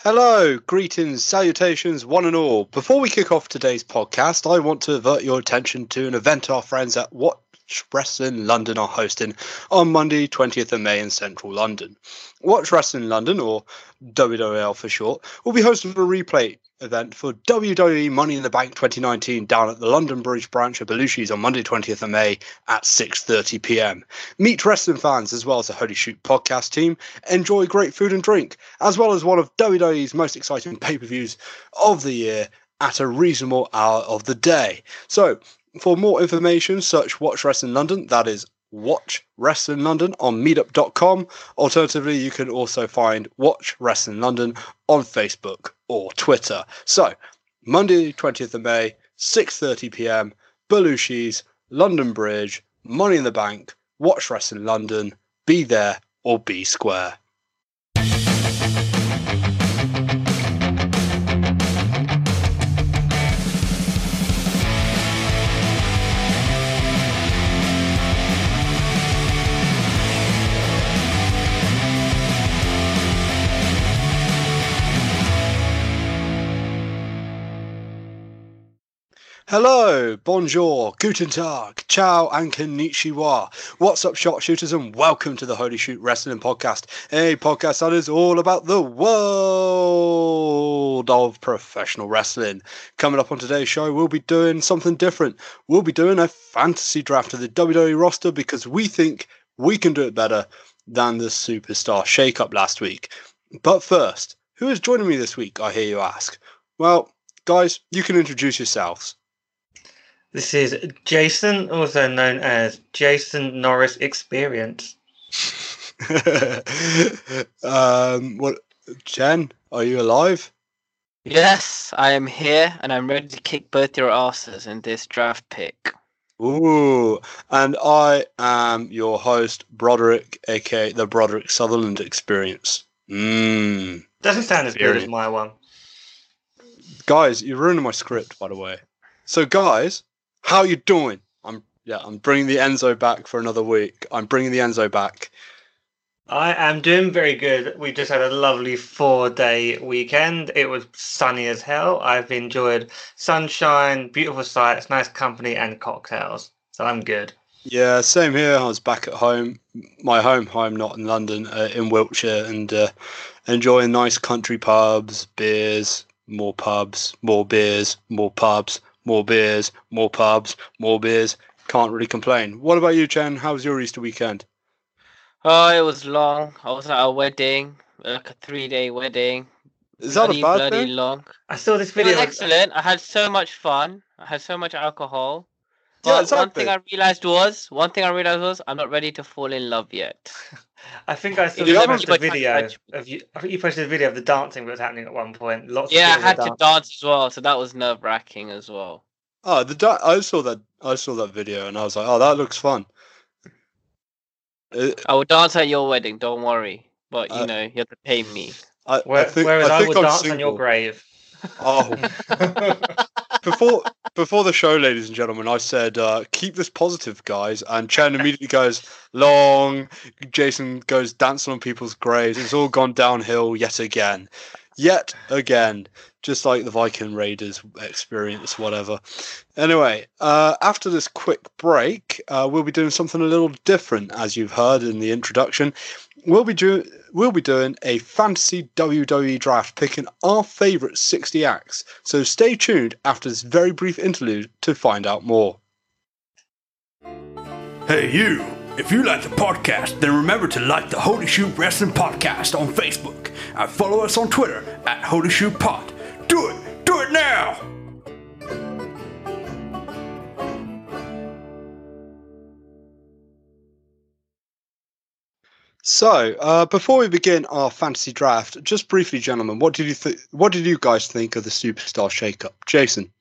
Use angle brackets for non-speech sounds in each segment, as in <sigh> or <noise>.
Hello, greetings, salutations, one and all. Before we kick off today's podcast, I want to avert your attention to an event our friends at Watch Wrestling London are hosting on Monday, 20th of May in central London. Watch Wrestling London, or WWL for short, will be hosting a replay event for WWE Money in the Bank 2019 down at the London Bridge branch of Belushi's on Monday 20th of May at 6:30 p.m. Meet wrestling fans as well as the Holy Shoot podcast team, enjoy great food and drink, as well as one of WWE's most exciting pay-per-views of the year at a reasonable hour of the day. So, for more information, search Watch Wrestling London. That is Watch Wrestling London on meetup.com. Alternatively, you can also find Watch Wrestling London on Facebook or Twitter. So, Monday, 20th of May, 6:30 p.m. Belushi's, London Bridge, Money in the Bank, Watch Wrestling London. Be there or be square. Hello, bonjour, guten tag, ciao, and konnichiwa. What's up, shot shooters, and welcome to the Holy Shoot Wrestling Podcast, a podcast that is all about the world of professional wrestling. Coming up on today's show, we'll be doing something different. We'll be doing a fantasy draft of the WWE roster because we think we can do it better than the superstar shakeup last week. But first, who is joining me this week, I hear you ask? Well, guys, you can introduce yourselves. This is Jason, also known as Jason Norris Experience. <laughs> um, what, Jen? Are you alive? Yes, I am here, and I'm ready to kick both your asses in this draft pick. Ooh, and I am your host, Broderick, aka the Broderick Sutherland Experience. Mmm. Doesn't sound as good as my one. Guys, you're ruining my script, by the way. So, guys, how you doing? I'm yeah, I'm bringing the Enzo back for another week. I'm bringing the Enzo back. I am doing very good. We just had a lovely four day weekend. It was sunny as hell. I've enjoyed sunshine, beautiful sights, nice company, and cocktails. So I'm good. Yeah, same here. I was back at home, my home home, not in London, uh, in Wiltshire, and uh, enjoying nice country pubs, beers, more pubs, more beers, more pubs, more beers, more pubs, more beers. Can't really complain. What about you, Chen? How was your Easter weekend? Oh, it was long. I was at a wedding, like a three-day wedding. Is that bloody, a bad bloody thing? long? I saw this It was video. excellent. I had so much fun. I had so much alcohol. Yeah, But one thing I realized was, one thing I realized was, I'm not ready to fall in love yet. <laughs> I think I saw You you haven't- posted a video of you. I think you posted a video of the dancing that was happening at one point. Lots. Yeah, I of people had to dancing. dance as well, so that was nerve-wracking as well. Oh, the da- I saw that. I saw that video, and I was like, "Oh, that looks fun." Uh, I will dance at your wedding. Don't worry. But you Uh, know, you have to pay me. I, I Where, think, whereas I, I think will I'm dance on your grave. Oh, <laughs> <laughs> before before the show, ladies and gentlemen, I said uh, keep this positive, guys. And Chen immediately goes long. Jason goes dancing on people's graves. It's all gone downhill yet again, yet again, just like the Viking Raiders experience, whatever. Anyway, uh, after this quick break, uh, we'll be doing something a little different, as you've heard in the introduction. We'll be doing we'll be doing a fantasy WWE draft, picking our favourite 60 acts. So stay tuned after this very brief interlude to find out more. Hey, you! If you like the podcast, then remember to like the Holy Shoot Wrestling Podcast on Facebook and follow us on Twitter at Holy Shoot Pod. Do it! Do it now! So, uh, before we begin our fantasy draft, just briefly, gentlemen, what did you th- what did you guys think of the superstar shakeup? Jason,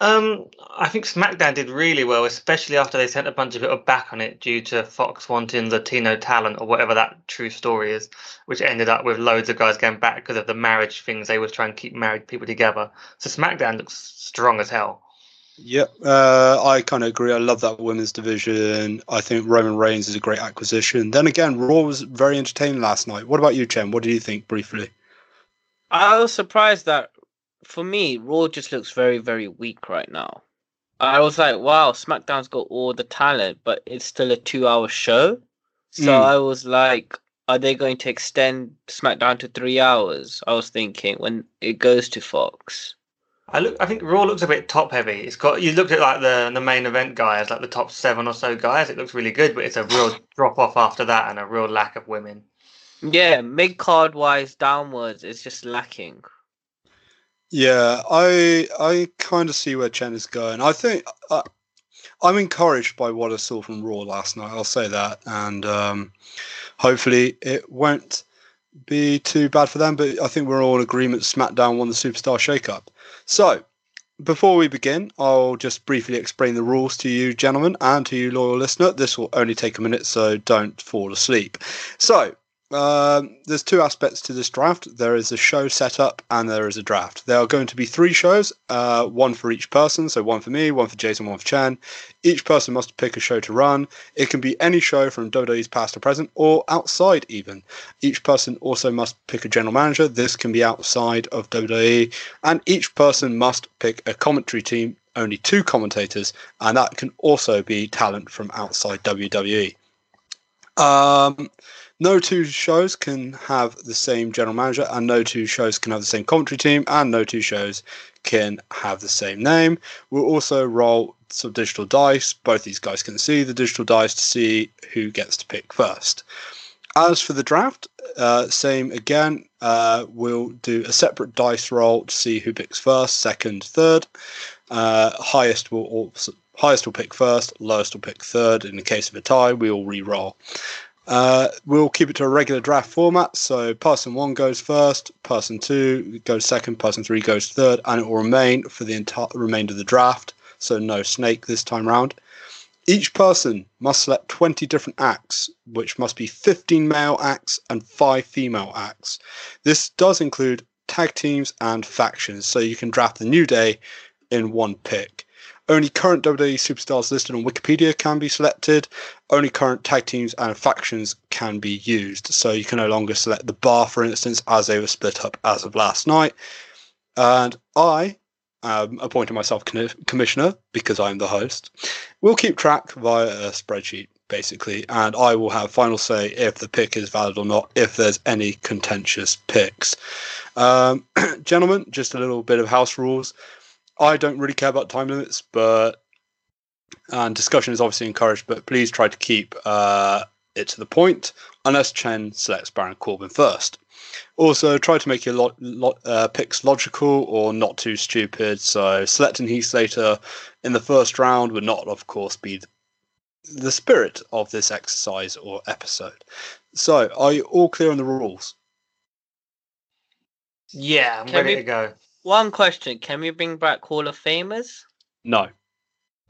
Um, I think SmackDown did really well, especially after they sent a bunch of people back on it due to Fox wanting Latino talent or whatever that true story is, which ended up with loads of guys going back because of the marriage things they were trying to keep married people together. So SmackDown looks strong as hell. Yep, uh, I kind of agree. I love that women's division. I think Roman Reigns is a great acquisition. Then again, Raw was very entertaining last night. What about you, Chen? What do you think briefly? I was surprised that for me, Raw just looks very, very weak right now. I was like, wow, SmackDown's got all the talent, but it's still a two hour show. So Mm. I was like, are they going to extend SmackDown to three hours? I was thinking when it goes to Fox. I look. I think Raw looks a bit top heavy. It's got. You looked at like the the main event guys, like the top seven or so guys. It looks really good, but it's a real drop off after that, and a real lack of women. Yeah, mid card wise downwards, it's just lacking. Yeah, I I kind of see where Chen is going. I think uh, I'm encouraged by what I saw from Raw last night. I'll say that, and um, hopefully it won't be too bad for them. But I think we're all in agreement. SmackDown won the Superstar Shakeup. So before we begin, I'll just briefly explain the rules to you, gentlemen, and to you, loyal listener. This will only take a minute, so don't fall asleep. So um, there's two aspects to this draft. There is a show setup and there is a draft. There are going to be three shows, uh, one for each person. So one for me, one for Jason, one for Chan. Each person must pick a show to run. It can be any show from WWE's past to present or outside even. Each person also must pick a general manager. This can be outside of WWE. And each person must pick a commentary team, only two commentators, and that can also be talent from outside WWE. Um, no two shows can have the same general manager, and no two shows can have the same commentary team, and no two shows can have the same name. We'll also roll some digital dice. Both these guys can see the digital dice to see who gets to pick first. As for the draft, uh, same again. Uh, we'll do a separate dice roll to see who picks first, second, third. Uh, highest will highest will pick first, lowest will pick third. In the case of a tie, we will re-roll. Uh, we'll keep it to a regular draft format. So person one goes first, person two goes second, person three goes third, and it will remain for the entire remainder of the draft. So no snake this time round. Each person must select 20 different acts, which must be 15 male acts and 5 female acts. This does include tag teams and factions, so you can draft the New Day in one pick. Only current WWE superstars listed on Wikipedia can be selected. Only current tag teams and factions can be used. So you can no longer select the bar, for instance, as they were split up as of last night. And I um, appointed myself commissioner because I'm the host. We'll keep track via a spreadsheet, basically, and I will have final say if the pick is valid or not, if there's any contentious picks. Um, <clears throat> gentlemen, just a little bit of house rules. I don't really care about time limits, but and discussion is obviously encouraged, but please try to keep uh, it to the point, unless Chen selects Baron Corbin first. Also, try to make your lo- lo- uh, picks logical or not too stupid. So, selecting Heath Slater in the first round would not, of course, be the, the spirit of this exercise or episode. So, are you all clear on the rules? Yeah, I'm Can ready we- to go. One question: Can we bring back Hall of Famers? No.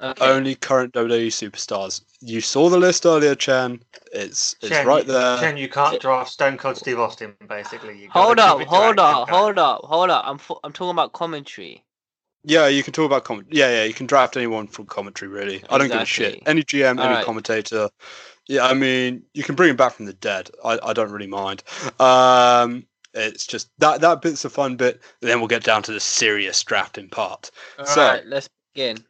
Okay. Only current WWE superstars. You saw the list earlier, Chen. It's it's Chen, right you- there. Chen, you can't draft Stone Cold Steve Austin. Basically, you hold up, hold up, hold up, hold up. I'm fo- I'm talking about commentary. Yeah, you can talk about comment. Yeah, yeah, you can draft anyone from commentary. Really, I don't give a shit. Any GM, any Alright. commentator. Yeah, I mean, you can bring him back from the dead. I, I don't really mind. Um, it's just that that bit's a fun bit. Then we'll get down to the serious drafting part. All So- right, let's begin.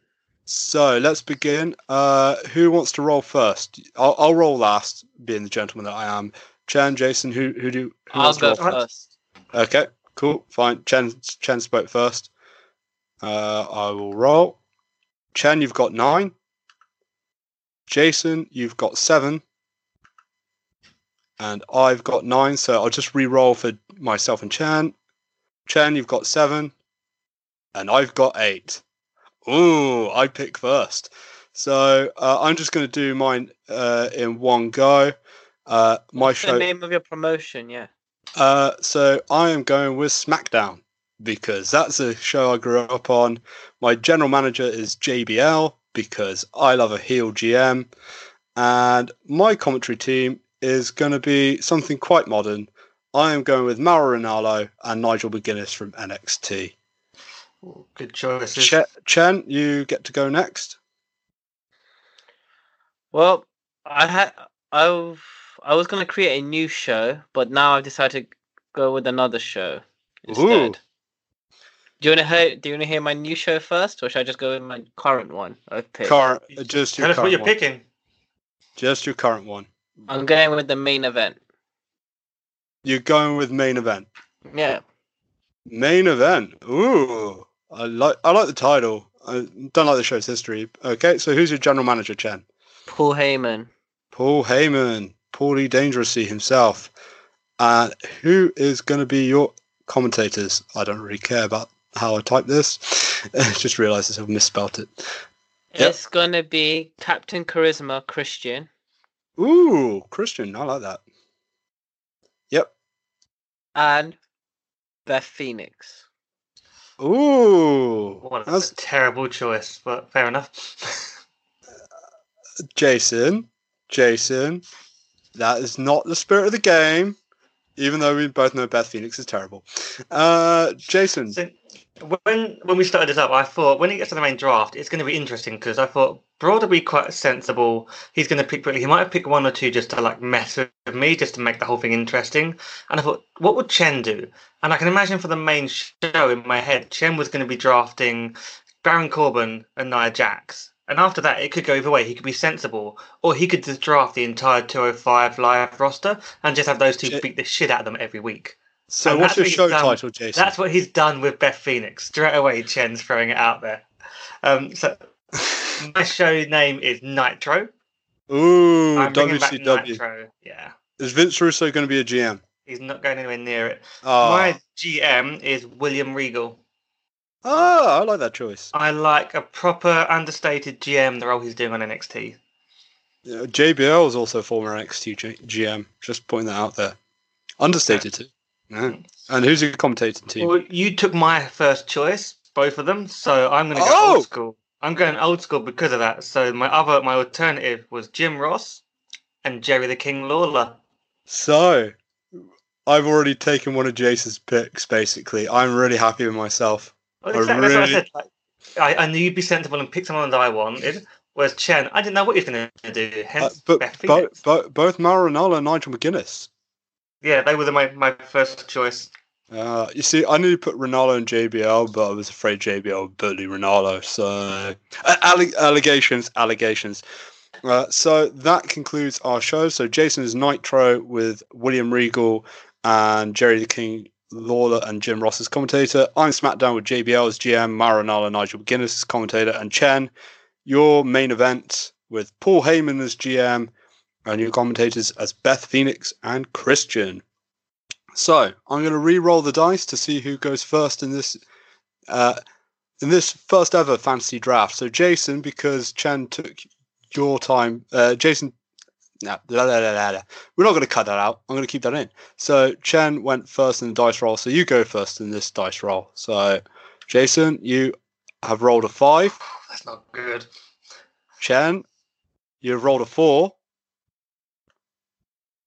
So let's begin. Uh, who wants to roll first? I'll, I'll roll last, being the gentleman that I am. Chen, Jason, who who do? Who I'll to go first? first. Okay, cool, fine. Chen Chen spoke first. Uh, I will roll. Chen, you've got nine. Jason, you've got seven. And I've got nine, so I'll just re-roll for myself and Chen. Chen, you've got seven. And I've got eight. Ooh, I pick first. So uh, I'm just going to do mine uh, in one go. Uh, my What's show. the name of your promotion? Yeah. Uh, so I am going with SmackDown because that's a show I grew up on. My general manager is JBL because I love a heel GM, and my commentary team is going to be something quite modern. I am going with Mauro Ranallo and Nigel McGuinness from NXT. Good choices. Ch- Chen, you get to go next. Well, I had I I was gonna create a new show, but now I've decided to go with another show. instead. Do you want to hear? Do you want to hear my new show first, or should I just go with my current one? I've picked. Current, just your Tell us what you're one. picking. Just your current one. I'm going with the main event. You're going with main event. Yeah. Main event. Ooh, I like I like the title. I don't like the show's history. Okay, so who's your general manager, Chen? Paul Heyman. Paul Heyman, Paulie Dangerously himself. And who is going to be your commentators? I don't really care about how I type this. <laughs> Just realised I've misspelt it. Yep. It's gonna be Captain Charisma Christian Ooh, Christian, I like that. Yep. and Beth Phoenix. Ooh, What a that's terrible choice, but fair enough. <laughs> Jason. Jason, that is not the spirit of the game. Even though we both know Beth Phoenix is terrible. Uh, Jason, So when when we started this up, I thought when it gets to the main draft, it's going to be interesting because I thought Broad would be quite sensible. He's going to pick, really he might have picked one or two just to like mess with me, just to make the whole thing interesting. And I thought, what would Chen do? And I can imagine for the main show in my head, Chen was going to be drafting Baron Corbin and Nia Jax. And after that, it could go either way. He could be sensible, or he could just draft the entire 205 live roster and just have those two Ch- beat the shit out of them every week. So and what's your show done. title, Jason? That's what he's done with Beth Phoenix. Straight away, Chen's throwing it out there. Um, so <laughs> my show name is Nitro. Ooh, I'm WCW. Nitro. Yeah, Is Vince Russo going to be a GM? he's not going anywhere near it. Oh, My GM is William Regal. oh, I like that choice. I like a proper, understated GM. The role he's doing on NXT. Yeah, JBL is also a former NXT G- GM. Just pointing that out there. Understated too. And who's your commentating team? Well, you took my first choice, both of them. So I'm going to go Oh! old school. I'm going old school because of that. So my other, my alternative was Jim Ross and Jerry the King Lawler. So, I've already taken one of Jason's picks. Basically, I'm really happy with myself. Well, I exactly. What I really- said. Like, I, I knew you'd be sensible and pick someone that I wanted. Whereas Chen, I didn't know what he was going to do. Uh, but Beth bo- bo- both Mauro Ranallo and Nigel McGuinness. Yeah, they were the, my my first choice. Uh, you see, I nearly put Ranallo and JBL, but I was afraid JBL would bully Ranallo. So, uh, alle- allegations, allegations. Uh, so that concludes our show. So Jason is Nitro with William Regal and Jerry the King Lawler and Jim Ross as commentator. I'm SmackDown with JBL as GM, Mauro Ranallo and Nigel McGuinness as commentator, and Chen, your main event with Paul Heyman as GM and your commentators as Beth Phoenix and Christian. So I'm going to re-roll the dice to see who goes first in this uh, in this first ever fantasy draft. So Jason, because Chen took your time, uh, Jason. No, la, la, la. we're not going to cut that out. I'm going to keep that in. So Chen went first in the dice roll. So you go first in this dice roll. So Jason, you have rolled a five. That's not good. Chen, you've rolled a four.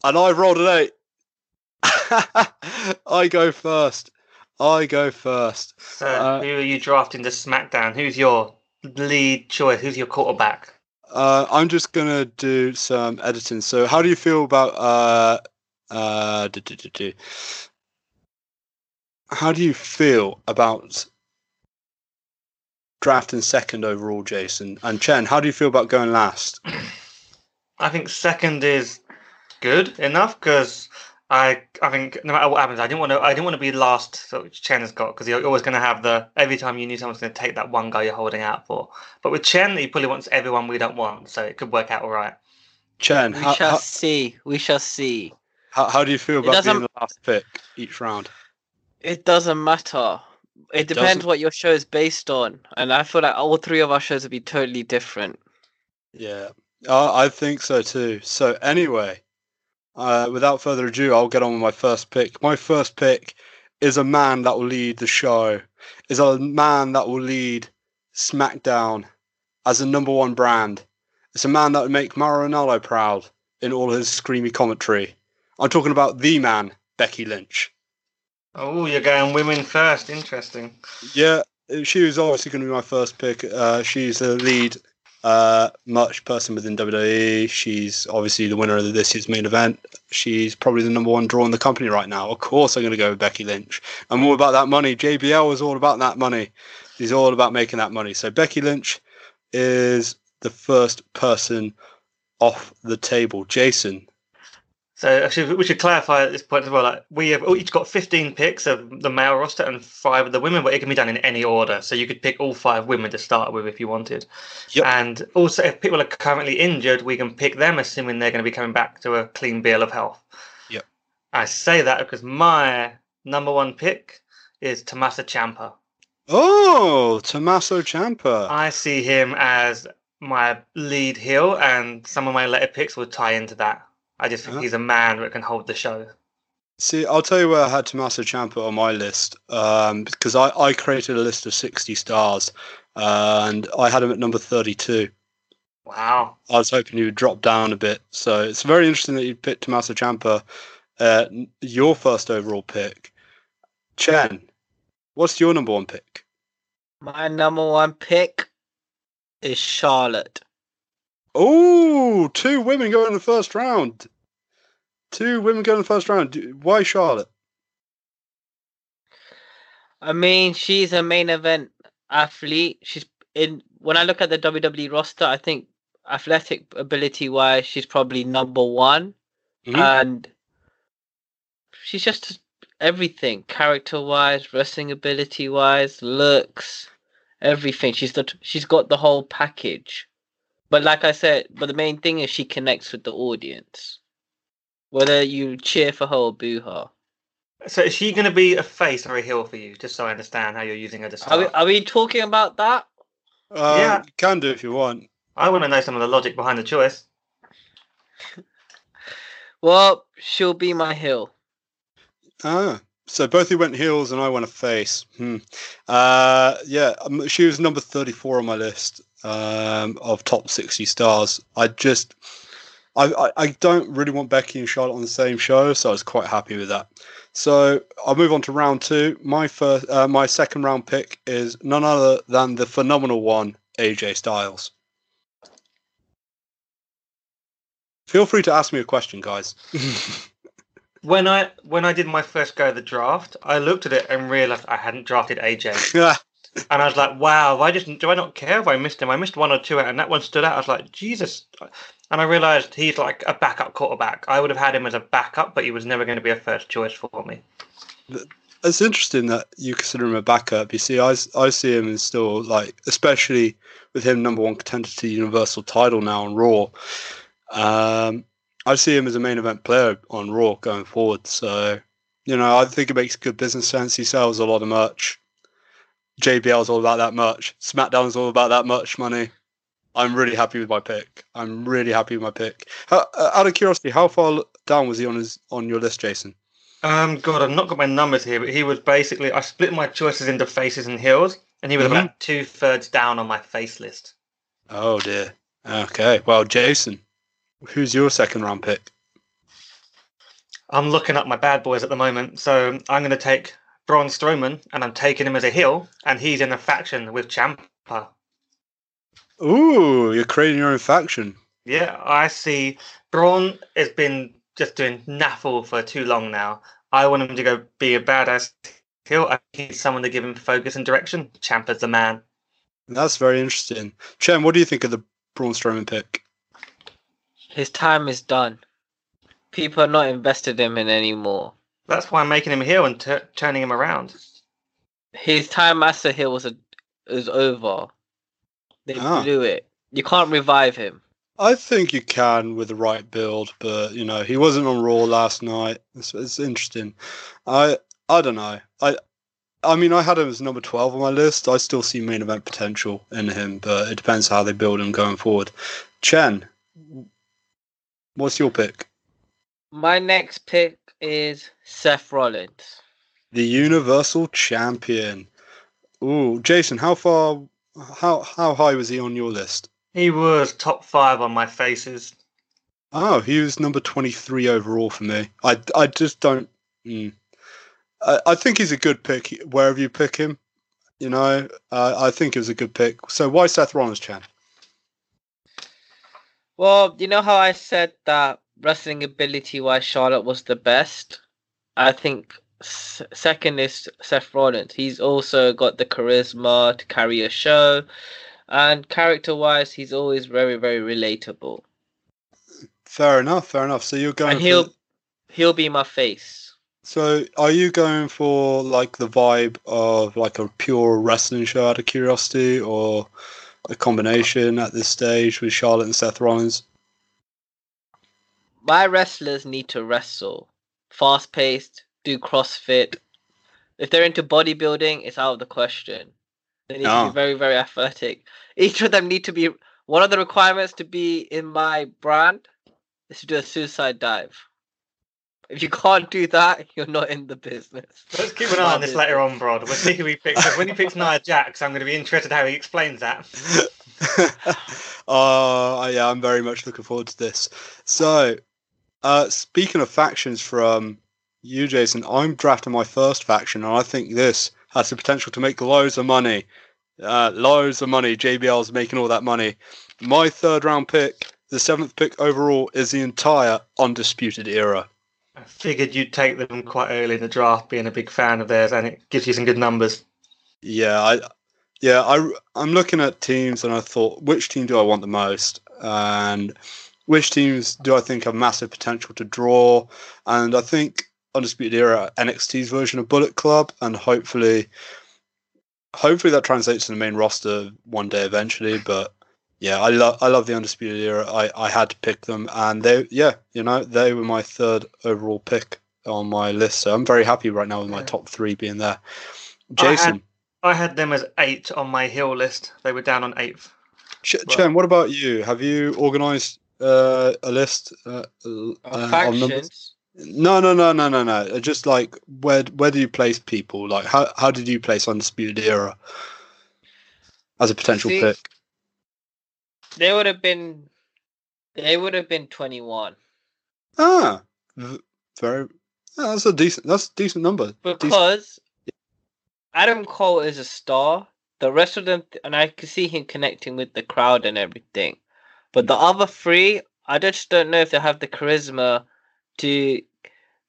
And I've rolled an eight. <laughs> I go first. I go first. So, Uh, who are you drafting to SmackDown? Who's your lead choice? Who's your quarterback? Uh, I'm just gonna do some editing. So, how do you feel about uh, uh, do, do, do. how do you feel about drafting second overall, Jason and Chen? How do you feel about going last? I think second is good enough because I I think no matter what happens, I didn't want to I didn't want to be last. So which Chen has got because you're always going to have the every time you knew someone's going to take that one guy you're holding out for. But with Chen, he probably wants everyone we don't want, so it could work out all right. Chen, We how, shall how, see. We shall see. how, how do you feel about being the last pick each round? It doesn't matter. It depends Doesn't- what your show is based on, and I feel like all three of our shows would be totally different. Yeah, uh, I think so too. So anyway, uh, without further ado, I'll get on with my first pick. My first pick is a man that will lead the show. Is a man that will lead SmackDown as a number one brand. It's a man that would make Mauro Ranallo proud in all his screamy commentary. I'm talking about the man, Becky Lynch. Oh, you're going women first. Interesting. Yeah, she was obviously going to be my first pick. Uh, she's the lead uh, much person within WWE. She's obviously the winner of this year's main event. She's probably the number one draw in the company right now. Of course, I'm going to go with Becky Lynch. I'm all about that money. JBL is all about that money. He's all about making that money. So Becky Lynch is the first person off the table. Jason, So actually, we should clarify at this point as well. Like we have oh, each got 15 picks of the male roster and five of the women, but it can be done in any order. So you could pick all five women to start with if you wanted. Yep. And also, if people are currently injured, we can pick them, assuming they're going to be coming back to a clean bill of health. Yep. I say that because my number one pick is Tommaso Ciampa. oh, Tommaso Ciampa. I see him as my lead heel, and some of my later picks will tie into that. I just think Uh-huh. he's a man that can hold the show. See, I'll tell you where I had Tommaso Ciampa on my list um, because I, I created a list of 60 stars and I had him at number 32. Wow. I was hoping he would drop down a bit. So it's very interesting that you picked Tommaso Ciampa, uh, your first overall pick. Chen, what's your number one pick? My number one pick is Charlotte. Oh, two women go in the first round. Two women go in the first round. Why Charlotte? I mean, she's a main event athlete. She's in. When I look at the WWE roster, I think athletic ability wise, she's probably number one, Mhm. and she's just everything character wise, wrestling ability wise, looks, everything. She's the she's got the whole package. But like I said, but the main thing is she connects with the audience. Whether you cheer for her or boo her. So is she going to be a face or a heel for you? Just so I understand how you're using her to Are we, are we talking about that? Uh, Yeah. you Can do if you want. I want to know some of the logic behind the choice. <laughs> Well, she'll be my heel. Ah, so both you went heels and I went a face. Hmm. Uh, yeah, um, she was number 34 on my list um, of top 60 stars. I just, I, I, I don't really want Becky and Charlotte on the same show, so I was quite happy with that. So I'll move on to round two. My first, uh, my second round pick is none other than the phenomenal one, AJ Styles. Feel free to ask me a question, guys. <laughs> When I when I did my first go of the draft, I looked at it and realized I hadn't drafted AJ, <laughs> and I was like, "Wow, I just do I not care if I missed him? I missed one or two, out, and that one stood out. I was like, Jesus!" And I realized he's like a backup quarterback. I would have had him as a backup, but he was never going to be a first choice for me. it's interesting that you consider him a backup. You see, I see him as still like, especially with him number one contender to the Universal title now on Raw. Um, I see him as a main event player on Raw going forward. So, you know, I think it makes good business sense. He sells a lot of merch. JBL's all about that much. SmackDown is all about that much money. I'm really happy with my pick. I'm really happy with my pick. How, uh, out of curiosity, how far down was he on his on your list, Jason? Um, God, I've not got my numbers here, but he was basically I split my choices into faces and heels, and he was Mhm. about two thirds down on my face list. Oh dear. Okay. Well, Jason, who's your second round pick? I'm looking up my bad boys at the moment, so I'm going to take Braun Strowman, and I'm taking him as a heel, and he's in a faction with Ciampa. Ooh, you're creating your own faction. Yeah, I see. Braun has been just doing naffle for too long now. I want him to go be a badass heel. I need someone to give him focus and direction. Ciampa's the man. That's very interesting. Chen, what do you think of the Braun Strowman pick? His time is done. People are not invested in him anymore. That's why I'm making him a heel and t- turning him around. His time as a heel was a, was over. They Ah. blew it. You can't revive him. I think you can with the right build, but you know he wasn't on Raw last night. It's, it's interesting. I I don't know. I I mean I had him as number twelve on my list. I still see main event potential in him, but it depends how they build him going forward. Chen, what's your pick? My next pick is Seth Rollins. The Universal Champion. Ooh, Jason, how far, how how high was he on your list? He was top five on my faces. Oh, he was number twenty three overall for me. I I just don't. Mm. I I think he's a good pick wherever you pick him. You know, uh, I think it was a good pick. So why Seth Rollins, Chan? Well, you know how I said that wrestling ability wise, Charlotte was the best? I think second is Seth Rollins. He's also got the charisma to carry a show, and character wise, he's always very, very relatable. Fair enough. Fair enough. So you're going. And he'll he'll be my face. So are you going for like the vibe of like a pure wrestling show out of curiosity, or a combination at this stage with Charlotte and Seth Rollins? My wrestlers need to wrestle, fast paced, do CrossFit. If they're into bodybuilding, it's out of the question. They need to Ah. be very, very athletic. Each of them need to be one of the requirements to be in my brand is to do a suicide dive. If you can't do that, <laughs> you're not in the business. Let's keep an eye on this later on, Brod. We'll see who he picks. 'cause When he picks Nia Jax, I'm going to be interested how he explains that. uh, <laughs> yeah, I'm very much looking forward to this. So, uh, speaking of factions from you, Jason, I'm drafting my first faction, and I think this has the potential to make loads of money. Uh, loads of money. JBL's making all that money. My third round pick, the seventh pick overall, is the entire Undisputed Era. I figured you'd take them quite early in the draft, being a big fan of theirs, and it gives you some good numbers. Yeah, I, yeah, I, I'm looking at teams, and I thought, which team do I want the most, and which teams do I think have massive potential to draw? And I think Undisputed Era NXT's version of Bullet Club, and hopefully, hopefully that translates to the main roster one day eventually. But yeah, I love I love the Undisputed Era. I I had to pick them, and they yeah, you know, they were my third overall pick on my list. So I'm very happy right now with my top three being there. I had- Jason. I had them as eight on my hill list. They were down on eighth. Ch- Chen, what about you? Have you organised uh, a list uh, Of uh, on numbers? factions. No, no, no, no, no, no. Uh, Just like where where do you place people? Like how how did you place Undisputed Era as a potential See, pick? They would have been they would have been 21 Ah, very. yeah, that's a decent. That's a decent number. Decent. because Adam Cole is a star. The rest of them, and I can see him connecting with the crowd and everything. But the other three, I just don't know if they have the charisma to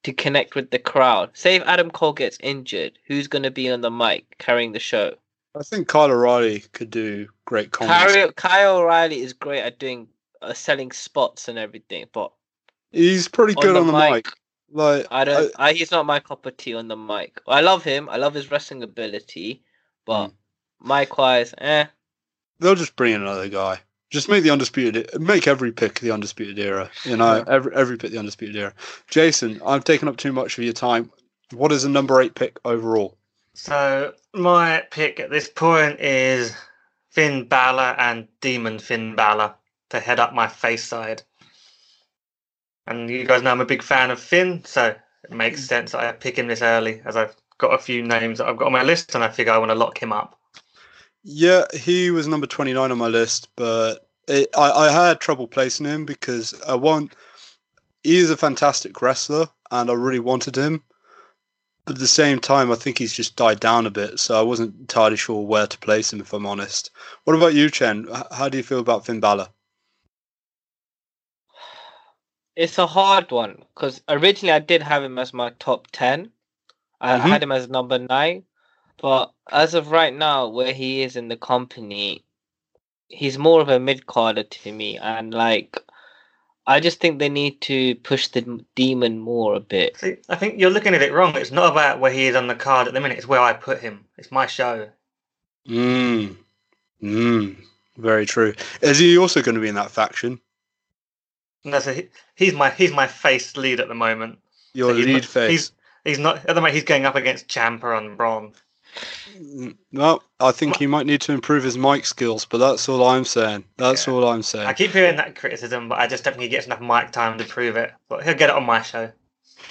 to connect with the crowd. Say if Adam Cole gets injured, who's going to be on the mic carrying the show? I think Kyle O'Reilly could do great comments. Kyle, Kyle O'Reilly is great at doing uh, selling spots and everything, but He's pretty on good the on the mic, mic. Like I don't. I, he's not my cup of tea on the mic. I love him. I love his wrestling ability, but mic wise, eh. they'll just bring in another guy. Just make the undisputed. Make every pick the undisputed era. You know, Yeah. every every pick the undisputed era. Jason, I've taken up too much of your time. What is the number eight pick overall? So my pick at this point is Finn Balor and Demon Finn Balor to head up my face side. And you guys know I'm a big fan of Finn, so it makes sense that I pick him this early, as I've got a few names that I've got on my list, and I figure I want to lock him up. Yeah, he was number twenty nine on my list, but it, I I had trouble placing him because I want. He is a fantastic wrestler, and I really wanted him. But at the same time, I think he's just died down a bit, so I wasn't entirely sure where to place him. If I'm honest, what about you, Chen? How do you feel about Finn Balor? It's a hard one because originally I did have him as my top ten. I Mhm. had him as number nine, but as of right now, where he is in the company, he's more of a mid carder to me, and like, I just think they need to push the demon more a bit. See, I think you're looking at it wrong. It's not about where he is on the card at the minute, it's where I put him. It's my show. Mm. Mm. Very true. Is he also going to be in that faction? No, so he, he's my he's my face lead at the moment. Your So he's lead not- face. He's he's not at the moment. He's going up against Ciampa and Braun. Mm, No, I think he might need to improve his mic skills, but that's all I'm saying. That's Yeah. all I'm saying. I keep hearing that criticism, but I just don't think he gets enough mic time to prove it. But he'll get it on my show.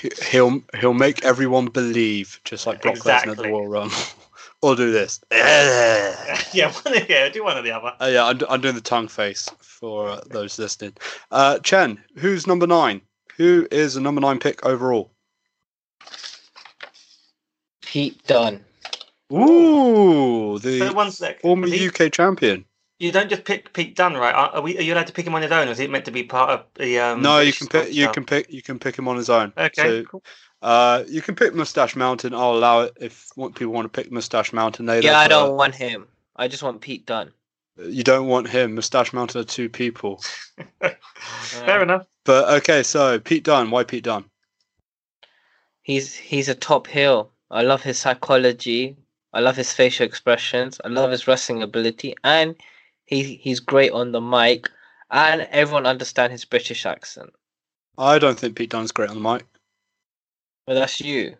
He- He'll he'll make everyone believe, just like Brock Lesnar at Exactly. the Royal Rumble. <laughs> or do this. <laughs> <laughs> yeah, one of, yeah, do one or the other. Uh, yeah, I'm, I'm doing the tongue face for uh, those listening. Uh, Chen, who's number nine? Who is the number nine pick overall? Pete Dunne. Ooh, So the one sec. former he, UK champion. You don't just pick Pete Dunne, right? Are, are we? Are you allowed to pick him on his own, or is it meant to be part of the? Um, no, you British can pick. You stuff? can pick. You can pick him on his own. Okay. So, cool. uh, you can pick Mustache Mountain. I'll allow it if want- people want to pick Mustache Mountain. They Yeah, I don't want him. I just want Pete Dunne. You don't want him. Mustache Mountain are two people. <laughs> Fair enough. But okay, so Pete Dunne. Why Pete Dunne? He's he's a top heel. I love his psychology. I love his facial expressions. I love his wrestling ability, and he he's great on the mic. And everyone understand his British accent. I don't think Pete Dunne's great on the mic. But that's you.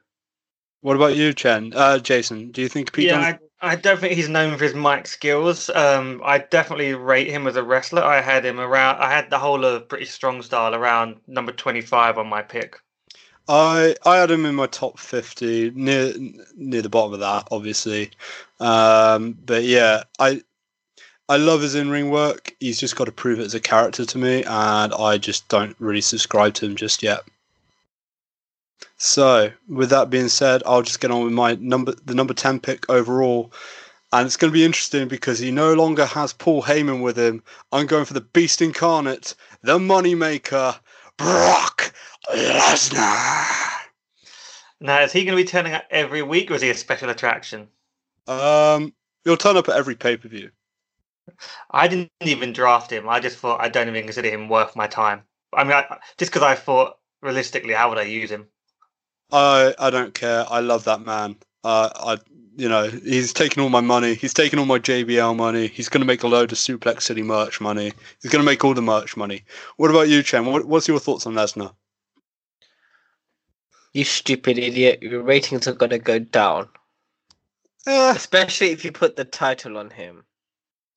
What about you, Chen? Uh, Jason, do you think Pete yeah, Dunne's I, I don't think he's known for his mic skills. Um, I definitely rate him as a wrestler. I had him around. I had the whole of British Strong Style around number twenty-five on my pick. I I had him in my top fifty, near near the bottom of that, obviously. Um, but yeah, I I love his in ring work. He's just got to prove it as a character to me, and I just don't really subscribe to him just yet. So, with that being said, I'll just get on with my number, the number ten pick overall, and it's going to be interesting because he no longer has Paul Heyman with him. I'm going for the Beast Incarnate, the Moneymaker, Brock Lesnar. Now, is he going to be turning up every week, or is he a special attraction? Um, he'll turn up at every pay per view. I didn't even draft him. I just thought I don't even consider him worth my time. I mean, I, just because I thought realistically, how would I use him? I I don't care. I love that man. Uh, I you know he's taking all my money. He's taking all my JBL money. He's going to make a load of Suplex City merch money. He's going to make all the merch money. What about you, Chen? What, what's your thoughts on Lesnar? You stupid idiot. Your ratings are gonna go down. Eh, Especially if you put the title on him.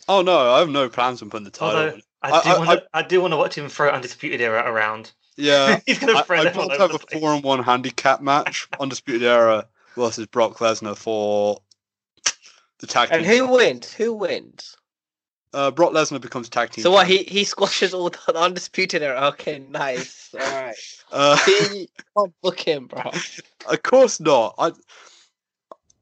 oh no, I have no plans on putting the title. Although on. I I- do I- want to, I, do want to watch him throw Undisputed Era around. Yeah, <laughs> He's gonna throw I'd them all love to have a place. four on one handicap match, <laughs> Undisputed Era versus Brock Lesnar for the tag team. And who wins? Who wins? Uh, Brock Lesnar becomes tag team. So what? He he squashes all the <laughs> undisputed era. Okay, nice. <laughs> All right. Uh, See, can't book him, bro. <laughs> Of course not. I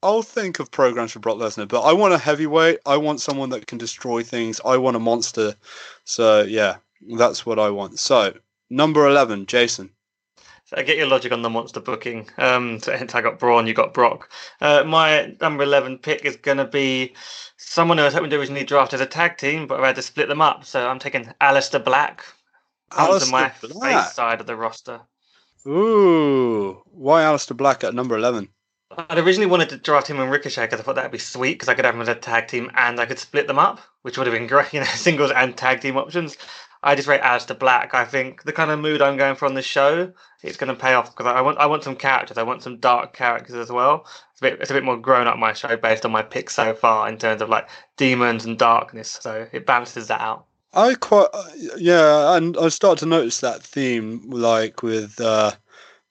I'll think of programs for Brock Lesnar, but I want a heavyweight. I want someone that can destroy things. I want a monster. So yeah, that's what I want. So number eleven, Jason. So I get your logic on the monster booking. Um, so hence I got Braun, you got Brock. Uh, my number eleven pick is going to be someone who I was hoping to originally draft as a tag team, but I had to split them up. So I'm taking Aleister Black onto my Black. side of the roster. Ooh, why Aleister Black at number eleven? I'd originally wanted to draft him and Ricochet because I thought that'd be sweet because I could have him as a tag team and I could split them up, which would have been great, <laughs> you know, singles and tag team options. I just rate to Black. I think the kind of mood I'm going for on this show, it's going to pay off because I want I want some characters. I want some dark characters as well. It's a bit it's a bit more grown up my show based on my picks so far in terms of like demons and darkness. So it balances that out. I quite yeah, and I start to notice that theme, like with uh,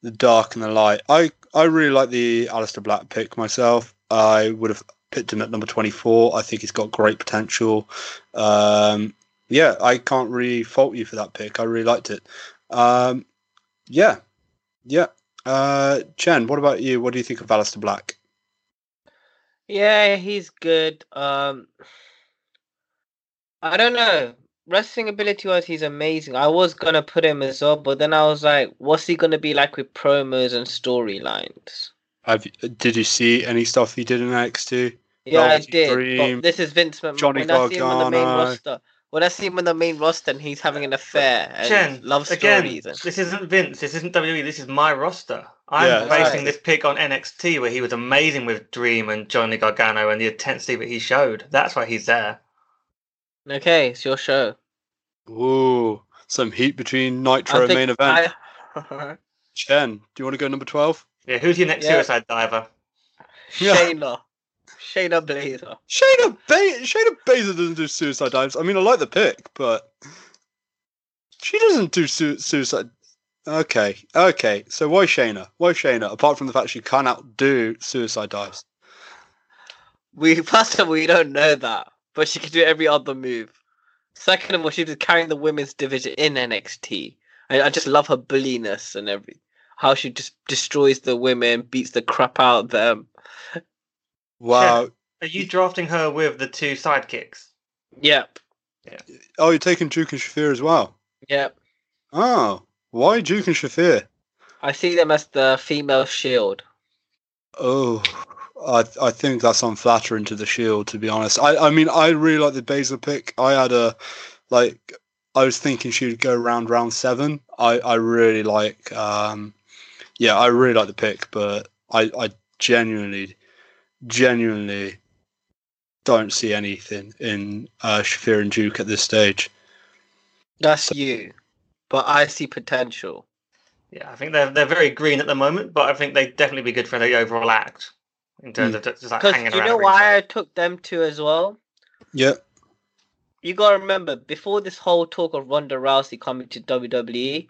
the dark and the light. I I really like the Aleister Black pick myself. I would have picked him at number twenty four. I think he's got great potential. Um, yeah, I can't really fault you for that pick. I really liked it. Um, yeah, yeah. Uh, Chen, what about you? What do you think of Aleister Black? Yeah, he's good. Um, I don't know. Wrestling ability wise, he's amazing. I was gonna put him as well, but then I was like, what's he gonna be like with promos and storylines? Have did you see any stuff he did in NXT? Yeah, I did. But this is Vince McMahon. Johnny when I see him on the main Gargano. roster, when I see him on the main roster, and he's having an affair and Chen, love again, stories. And... this isn't Vince. This isn't WWE. This is my roster. I'm Yeah, basing right. this pick on NXT, where he was amazing with Dream and Johnny Gargano and the intensity that he showed. That's why he's there. Okay, it's your show. Ooh, some heat between Nitro and main event. I... Chen, do you want to go number twelve? Yeah, who's your next Yeah. suicide diver? Yeah. <laughs> Shayna. Shayna Baszler. Shayna ba- Shayna Baszler doesn't do suicide dives. I mean, I like the pick, but she doesn't do su- suicide. Okay, okay. So why Shayna? Why Shayna? Apart from the fact she cannot do suicide dives. We first of all, we don't know that, but she can do every other move. Second of all, she was carrying the women's division in NXT. I, I just love her bulliness and every how she just destroys the women, beats the crap out of them. Wow. Are you drafting her with the two sidekicks? Yep. Yeah. Oh, you're taking Duke and Shafir as well. Yep. Oh, why Duke and Shafir? I see them as the female shield. Oh, I I think that's unflattering to the Shield. To be honest, I I mean I really like the Baszler pick. I had a like I was thinking she'd go round round seven. I I really like um yeah I really like the pick, but I I genuinely genuinely don't see anything in uh, Shafir and Duke at this stage. That's you. But I see potential. Yeah, I think they're they're very green at the moment, but I think they'd definitely be good for the overall act in terms Mm. of just like Because hanging you around. know ringside. why I took them two as well? Yeah, You gotta remember, before this whole talk of Ronda Rousey coming to WWE,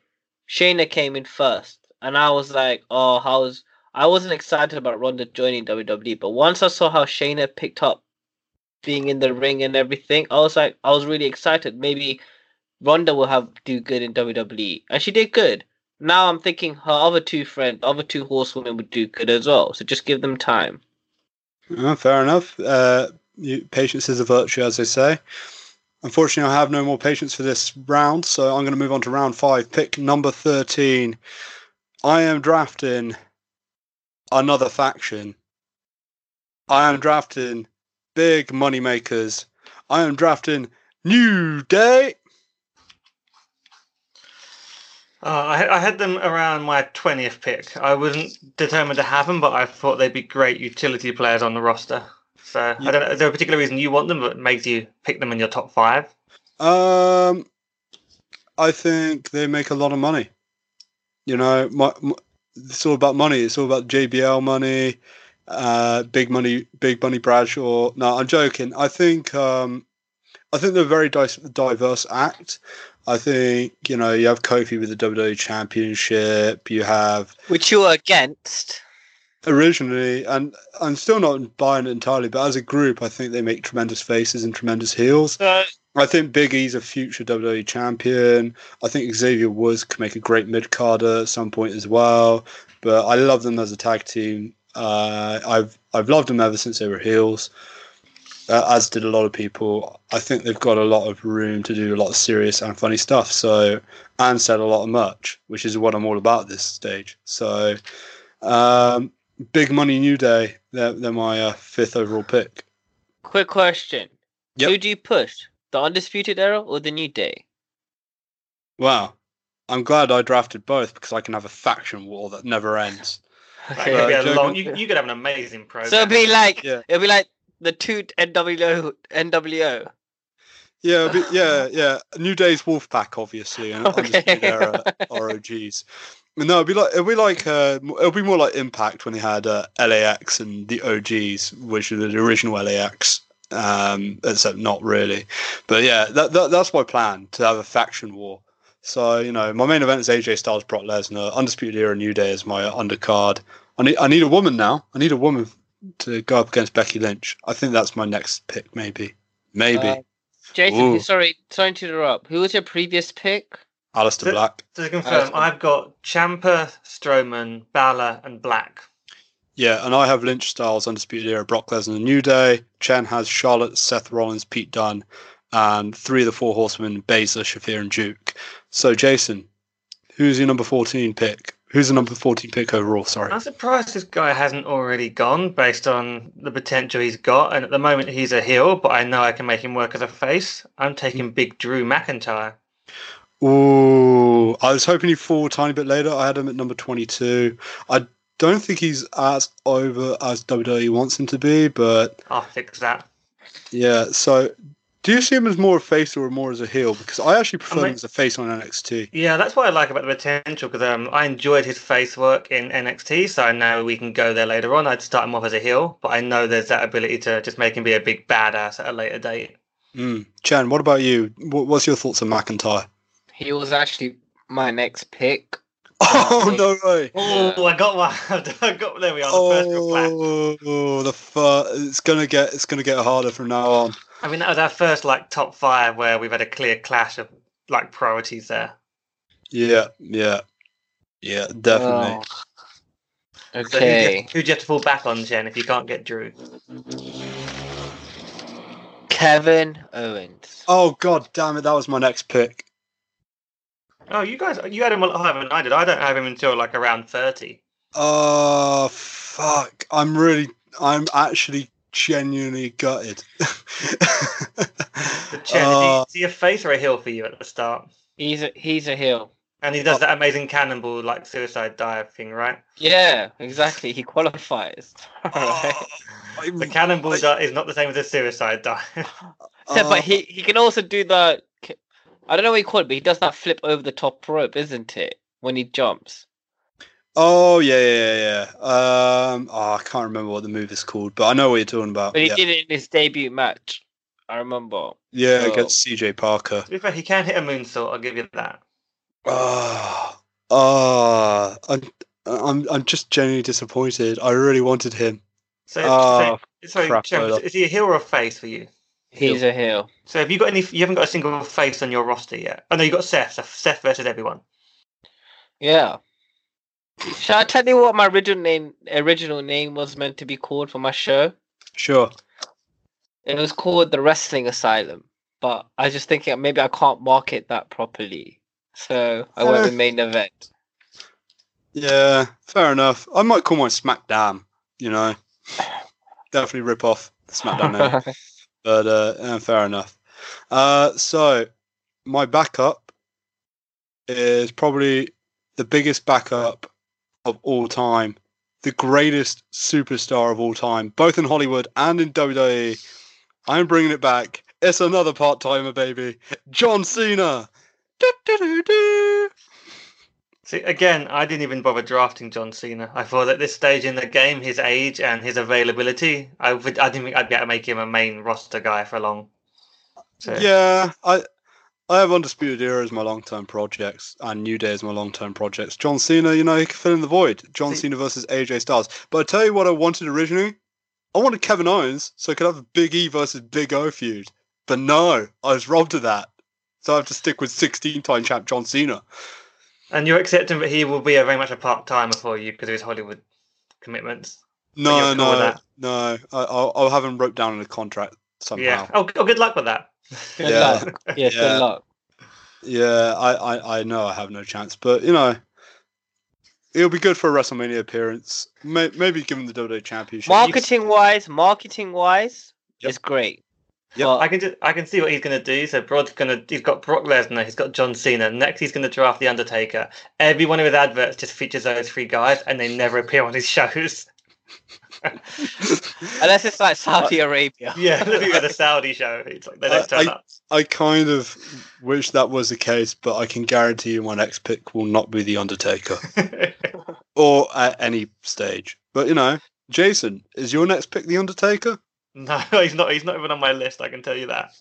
Shayna came in first. And I was like, oh, how's I wasn't excited about Ronda joining WWE, but once I saw how Shayna picked up being in the ring and everything, I was like I was really excited. Maybe Ronda will have do good in WWE. And she did good. Now I'm thinking her other two friends, other two horsewomen would do good as well. So just give them time. Uh, fair enough. Uh, patience is a virtue, as they say. Unfortunately, I have no more patience for this round, so I'm going to move on to round five. Pick number 13. I am drafting another faction. I am drafting big money makers. I am drafting New Day. Uh, I, I had them around my 20th pick. I wasn't determined to have them, but I thought they'd be great utility players on the roster. So I don't know. Is there a particular reason you want them that makes you pick them in your top five? Um, I think they make a lot of money. You know, my, my, it's all about money. It's all about JBL money, uh, big money, big money Bradshaw. No, I'm joking. I think, um, I think they're a very di- diverse act. I think you know you have Kofi with the WWE Championship. You have Which you were against. originally, and I'm still not buying it entirely, but as a group, I think they make tremendous faces and tremendous heels. So I think Big E's a future WWE champion. I think Xavier Woods could make a great mid carder at some point as well. But I love them as a tag team. Uh, I've I've loved them ever since they were heels, uh, as did a lot of people. I think they've got a lot of room to do a lot of serious and funny stuff. So and sell a lot of merch, which is what I'm all about at this stage. So, um, big money New Day. They're, they're my uh, fifth overall pick. quick question. Yep. Who do you push? The Undisputed Era or the New Day? Wow. I'm glad I drafted both because I can have a faction war that never ends. <laughs> That Okay. could be a Joking. long. You, you could have an amazing program. So it'll be like Yeah. it'll be like the two NWO NWO. Yeah, but <laughs> yeah, yeah. New Day's Wolfpack, obviously, and Okay. Undisputed Era ROGs. No, it'll be like it'll be like uh, it'll be more like Impact when they had uh, LAX and the OGs, which are the original LAX. Um, except not really, but yeah, that, that that's my plan to have a faction war. So you know, my main event is AJ Styles, Brock Lesnar, Undisputed Era, New Day is my undercard. I need I need a woman now. I need a woman to go up against Becky Lynch. I think that's my next pick, maybe, maybe. Uh, Jason, Ooh. sorry, sorry to interrupt. Who was your previous pick? Aleister Th- Black. to confirm, That's- I've got Ciampa, Strowman, Balor, and Black. Yeah, and I have Lynch Styles, Undisputed Era, Brock Lesnar, New Day. Chen has Charlotte, Seth Rollins, Pete Dunne, and three of the four horsemen, Baszler, Shafir, and Duke. So, Jason, who's your number 14 pick? Who's the number 14 pick overall? Sorry. I'm surprised this guy hasn't already gone based on the potential he's got. And at the moment, he's a heel, but I know I can make him work as a face. I'm taking Big Drew McIntyre. Ooh, I was hoping he'd fall a tiny bit later. I had him at number 22. I don't think he's as over as WWE wants him to be, but I'll fix that. yeah. So, do you see him as more a face or more as a heel? Because I actually prefer mean- him as a face on NXT. Yeah, that's what I like about the potential because um, I enjoyed his face work in NXT, so I know we can go there later on. I'd start him off as a heel, but I know there's that ability to just make him be a big badass at a later date. Mm. Chen, what about you? What's your thoughts on McIntyre? He was actually my next pick. Oh no way! Oh, I got one. <laughs> I got there. We are the first. Oh, the fir- it's gonna get it's gonna get harder from now on. I mean, that was our first like top five where we've had a clear clash of like priorities there. Yeah, yeah, yeah, definitely. Oh. So who, do Okay. you, who do you have to fall back on, Jen, if you can't get Drew? Kevin Owens. Oh god damn it, that was my next pick. Oh, you guys, you had him a lot higher than I did. I don't have him until like around 30. Oh fuck. I'm really I'm actually genuinely gutted. But <laughs> Chen, Uh, is, he, is he a face or a heel for you at the start? He's a he's a heel. And he does that amazing cannonball like suicide dive thing, right? Yeah, exactly. He qualifies. <laughs> Right. I- The cannonball I- is not the same as a suicide dive. Yeah, <laughs> uh, but he, he can also do the. I don't know what you call it, but he does that flip over the top rope, isn't it? When he jumps. Oh yeah, yeah, yeah. yeah. Um, oh, I can't remember what the move is called, but I know what you're talking about. But he yeah, did it in his debut match. I remember. yeah, so- against CJ Parker. to be fair, he can hit a moonsault. I'll give you that. Ah, ah, I'm, I'm, I'm just genuinely disappointed. I really wanted him. So, Oh, so, so crap, Chen, load up. is he a heel or a face for you? He's a heel. So have you got any? You haven't got a single face on your roster yet. Oh no, you got Seth. So Seth versus everyone. Yeah. Shall I tell you what my original name original name was meant to be called for my show? Sure. It was called the Wrestling Asylum, but I was just thinking maybe I can't market that properly, so I went Uh. with main event. Yeah, fair enough. I might call mine SmackDown. You know, <laughs> definitely rip off the SmackDown name. <laughs> but uh, eh, fair enough. Uh, so my backup is probably the biggest backup of all time, the greatest superstar of all time, both in Hollywood and in WWE. I'm bringing it back. It's another part timer, baby. John Cena. Do-do-do-do. See, again, I didn't even bother drafting John Cena. I thought at this stage in the game, his age and his availability, I would, I didn't think I'd be able to make him a main roster guy for long. So, Yeah, I I have Undisputed Era as my long term projects and New Day as my long term projects. John Cena, you know, he can fill in the void. John See- Cena versus AJ Styles. But I tell you what I wanted originally? I wanted Kevin Owens so I could have a Big E versus Big O feud. But no, I was robbed of that. So I have to stick with 16 time champ John Cena. And you're accepting that he will be a very much a part timer for you because of his Hollywood commitments. No, you're cool no, no. I, I'll, I'll have him wrote down in a contract somehow. Yeah. Oh, oh, good luck with that. <laughs> Good Yeah. luck. Yeah, Yeah. good luck. Yeah, I, I, I know I have no chance, but you know, it'll be good for a WrestleMania appearance. May, maybe give him the WWE Championship. Marketing wise, marketing wise, Yep. it's great. Yep. But I can just, I can see what he's going to do. So Broad's going to he's got Brock Lesnar, he's got John Cena. Next he's going to draft the Undertaker. Every one of his adverts just features those three guys, and they never appear on his <laughs> shows. unless it's like <laughs> Saudi Arabia. <laughs> yeah, look at the Saudi show. It's like they don't turn I- up. I kind of wish that was the case, but I can guarantee you my next pick will not be the Undertaker or at any stage. But you know, Jason, is your next pick the Undertaker? <laughs> no, he's not. He's not even on my list. I can tell you that.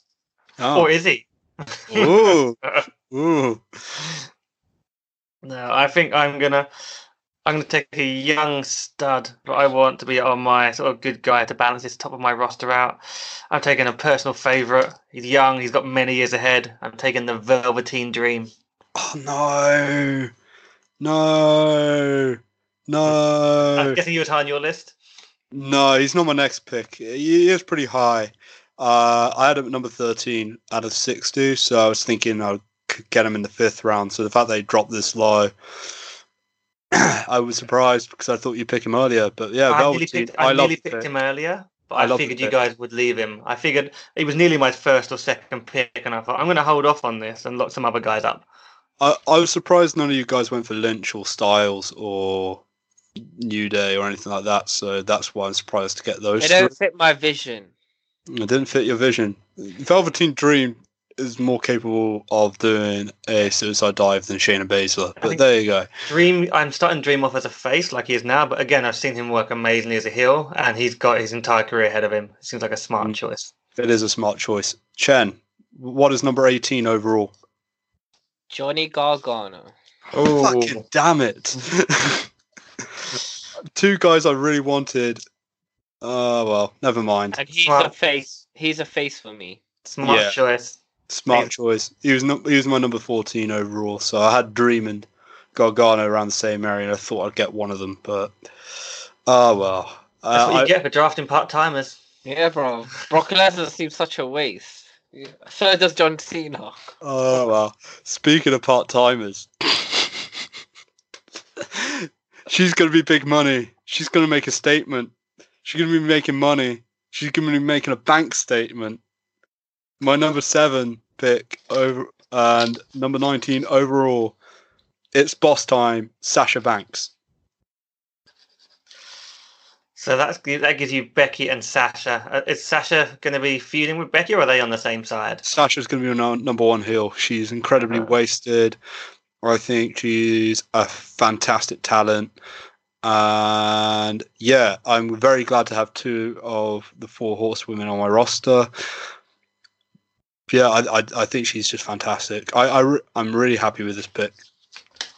Oh, Or is he? ooh, ooh. <laughs> No, I think I'm gonna I'm gonna take a young stud that I want to be on my sort of good guy to balance this top of my roster out. I'm taking a personal favourite. He's young, he's got many years ahead. I'm taking the Velveteen Dream. Oh no, no, no. I'm guessing you were high on your list. No, he's not my next pick. He is pretty high. Uh, I had him at number 13 out of 60, so I was thinking I could get him in the fifth round. So the fact they dropped this low, <clears throat> I was surprised because I thought you'd pick him earlier. But yeah, I nearly picked, I love nearly picked pick. him earlier, but I I, figured you guys would leave him. I figured he was nearly my first or second pick, and I thought I'm going to hold off on this and lock some other guys up. I, I was surprised none of you guys went for Lynch or Styles or New Day or anything like that. So that's why I'm surprised to get those. They three. don't fit my vision. It didn't fit your vision. Velveteen Dream is more capable of doing a suicide dive than Shayna Baszler. But think- there you go. Dream, I'm starting Dream off as a face like he is now, but again, I've seen him work amazingly as a heel, and he's got his entire career ahead of him. It seems like a smart Mm. choice. It is a smart choice. Chen, what is number 18 overall? Johnny Gargano. Fucking damn it. <laughs> Two guys I really wanted. Oh, well, never mind. And he's Smart. a face. He's a face for me. smart Yeah. choice. Smart Yeah. choice. He was, no, he was my number 14 overall. So I had Dream and Gargano around the same area, and I thought I'd get one of them. But, oh, well. That's Uh, what you uh, I- get for drafting part timers. Yeah, bro. Brock Lesnar seems such a waste. Yeah. So does John Cena. Oh well. Speaking of part timers, <laughs> she's gonna be big money. She's gonna make a statement. She's gonna be making money. She's gonna be making a bank statement. My number seven pick over and number nineteen overall. It's boss time. Sasha Banks. So that's that gives you Becky and Sasha. Uh, is Sasha going to be feuding with Becky, or are they on the same side? Sasha's going to be our number one heel. She's incredibly wasted. I think she's a fantastic talent. And yeah, I'm very glad to have two of the four horsewomen on my roster. Yeah, I, I, I think she's just fantastic. I, I I'm really happy with this pick.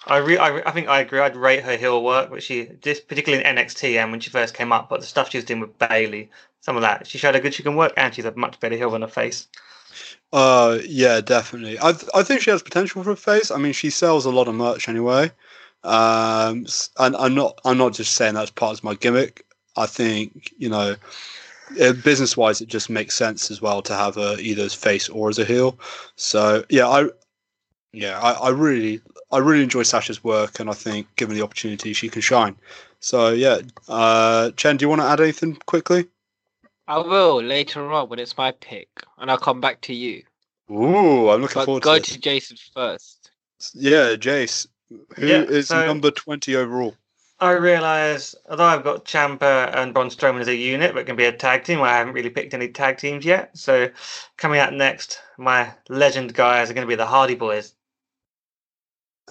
I, re- I, re- I think I agree. I'd rate her heel work, but she just particularly in NXT and um, when she first came up, but the stuff she was doing with Bayley, some of that, she showed how good she can work, and she's a much better heel than a face. Uh, yeah, definitely. I I think she has potential for a face. I mean, she sells a lot of merch anyway. Um, and I'm not I'm not just saying that's part of my gimmick. I think you know, business wise, it just makes sense as well to have her either as face or as a heel. So yeah, I yeah I, I really I really enjoy Sasha's work, and I think given the opportunity, she can shine. So yeah, uh, Chen, do you want to add anything quickly? I will later on when it's my pick, and I'll come back to you. Ooh, I'm looking But forward go to, Go to. Jason first. Yeah, Jace, who is Yeah, so- number twenty overall? I realise, although I've got Ciampa and Braun Strowman as a unit, but can be a tag team, I haven't really picked any tag teams yet. So coming out next, my legend guys are going to be the Hardy Boys.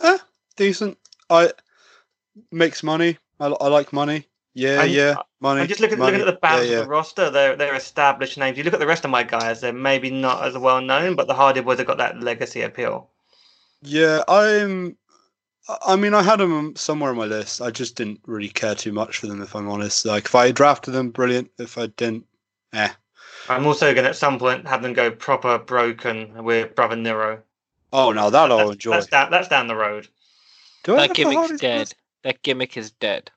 Eh, decent. I makes money. I, I like money. Yeah, I'm- yeah, money. I'm just looking, money. looking at the balance yeah, of the roster. They're they're established names. You look at the rest of my guys; they're maybe not as well known, but the Hardy Boys have got that legacy appeal. yeah. Yeah, I'm. I- I mean, I had them somewhere on my list. I just didn't really care too much for them, if I'm honest. Like, if I drafted them, brilliant. If I didn't, eh. I'm also going to at some point have them go proper broken with Brother Nero. Oh, now that I'll That's, enjoy. that's down, that's down the road. Do I That have the gimmick's dead. That gimmick is dead.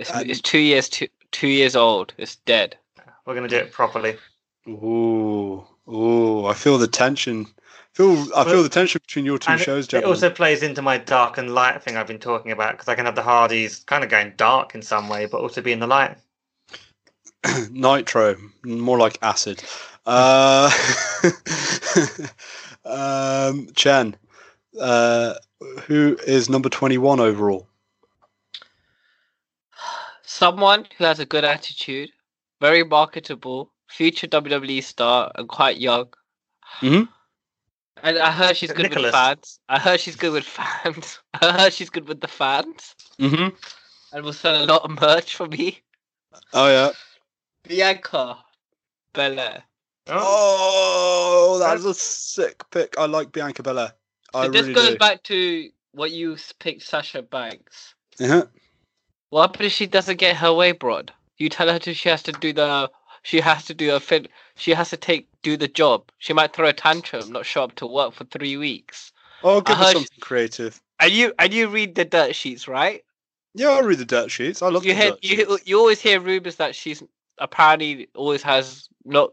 It's, Um, it's two years two, two years old. It's dead. We're going to do it properly. Ooh, ooh! I feel the tension. Feel I feel Well, the tension between your two And shows, it gentlemen. also plays into my dark and light thing I've been talking about because I can have the Hardys kind of going dark in some way, but also be in the light. <clears throat> <laughs> Nitro, more like acid. Uh, <laughs> um, Chen, uh, who is number 21 overall? Someone who has a good attitude, very marketable, future WWE star, and quite young. Mhm. And I heard she's good Nicholas? with fans. I heard she's good with fans. <laughs> I heard she's good with the fans, Mm-hmm. and will sell a lot of merch for me. Oh, yeah. Bianca Belair. Oh, that's a sick pick. I like Bianca Belair. I So this really goes do. back to what you picked, Sasha Banks. Uh-huh. What happens if she doesn't get her way, Brod? You tell her to. She has to do the. She has to do a fin. She has to take do the job. She might throw a tantrum, not show up to work for three weeks. Oh, give her heard- something creative. And you and you read the dirt sheets, right? Yeah, I read the dirt sheets. I love You the hear dirt you sheets. you always hear rumors that she's apparently always has not.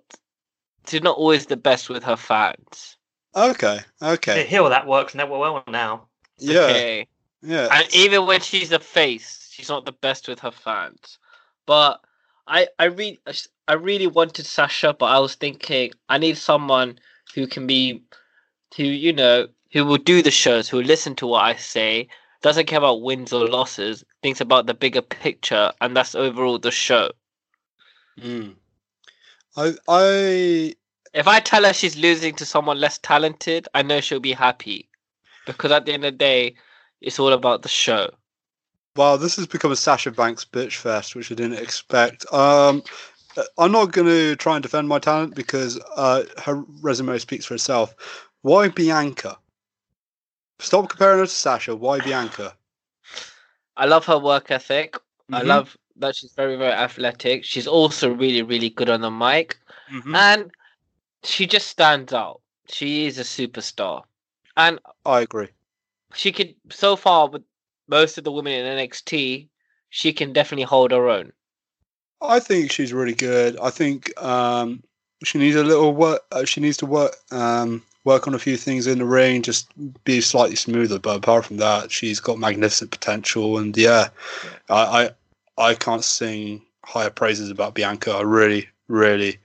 She's not always the best with her fans. Okay, the okay. heel that works now well now. Yeah, Okay. yeah. And even when she's a face, she's not the best with her fans. But I I really I really wanted Sasha, but I was thinking I need someone who can be who you know who will do the shows, who will listen to what I say, doesn't care about wins or losses, thinks about the bigger picture, and that's overall the show. Mm. I, I, If I tell her she's losing to someone less talented, I know she'll be happy. Because at the end of the day, it's all about the show. Wow, this has become a Sasha Banks bitch fest, which I didn't expect. Um, I'm not going to try and defend my talent because uh, her resume speaks for itself. Why Bianca? Stop comparing her to Sasha. Why Bianca? I love her work ethic. I Mhm, love that she's very, very athletic. She's also really, really good on the mic. mhm. And she just stands out. She is a superstar. And I agree. she could, so far, with most of the women in NXT, she can definitely hold her own. I think she's really good. I think um, she needs a little work. Uh, she needs to work um, work on a few things in the ring, just be slightly smoother. But apart from that, she's got magnificent potential. And yeah, I, I I can't sing higher praises about Bianca. I really, really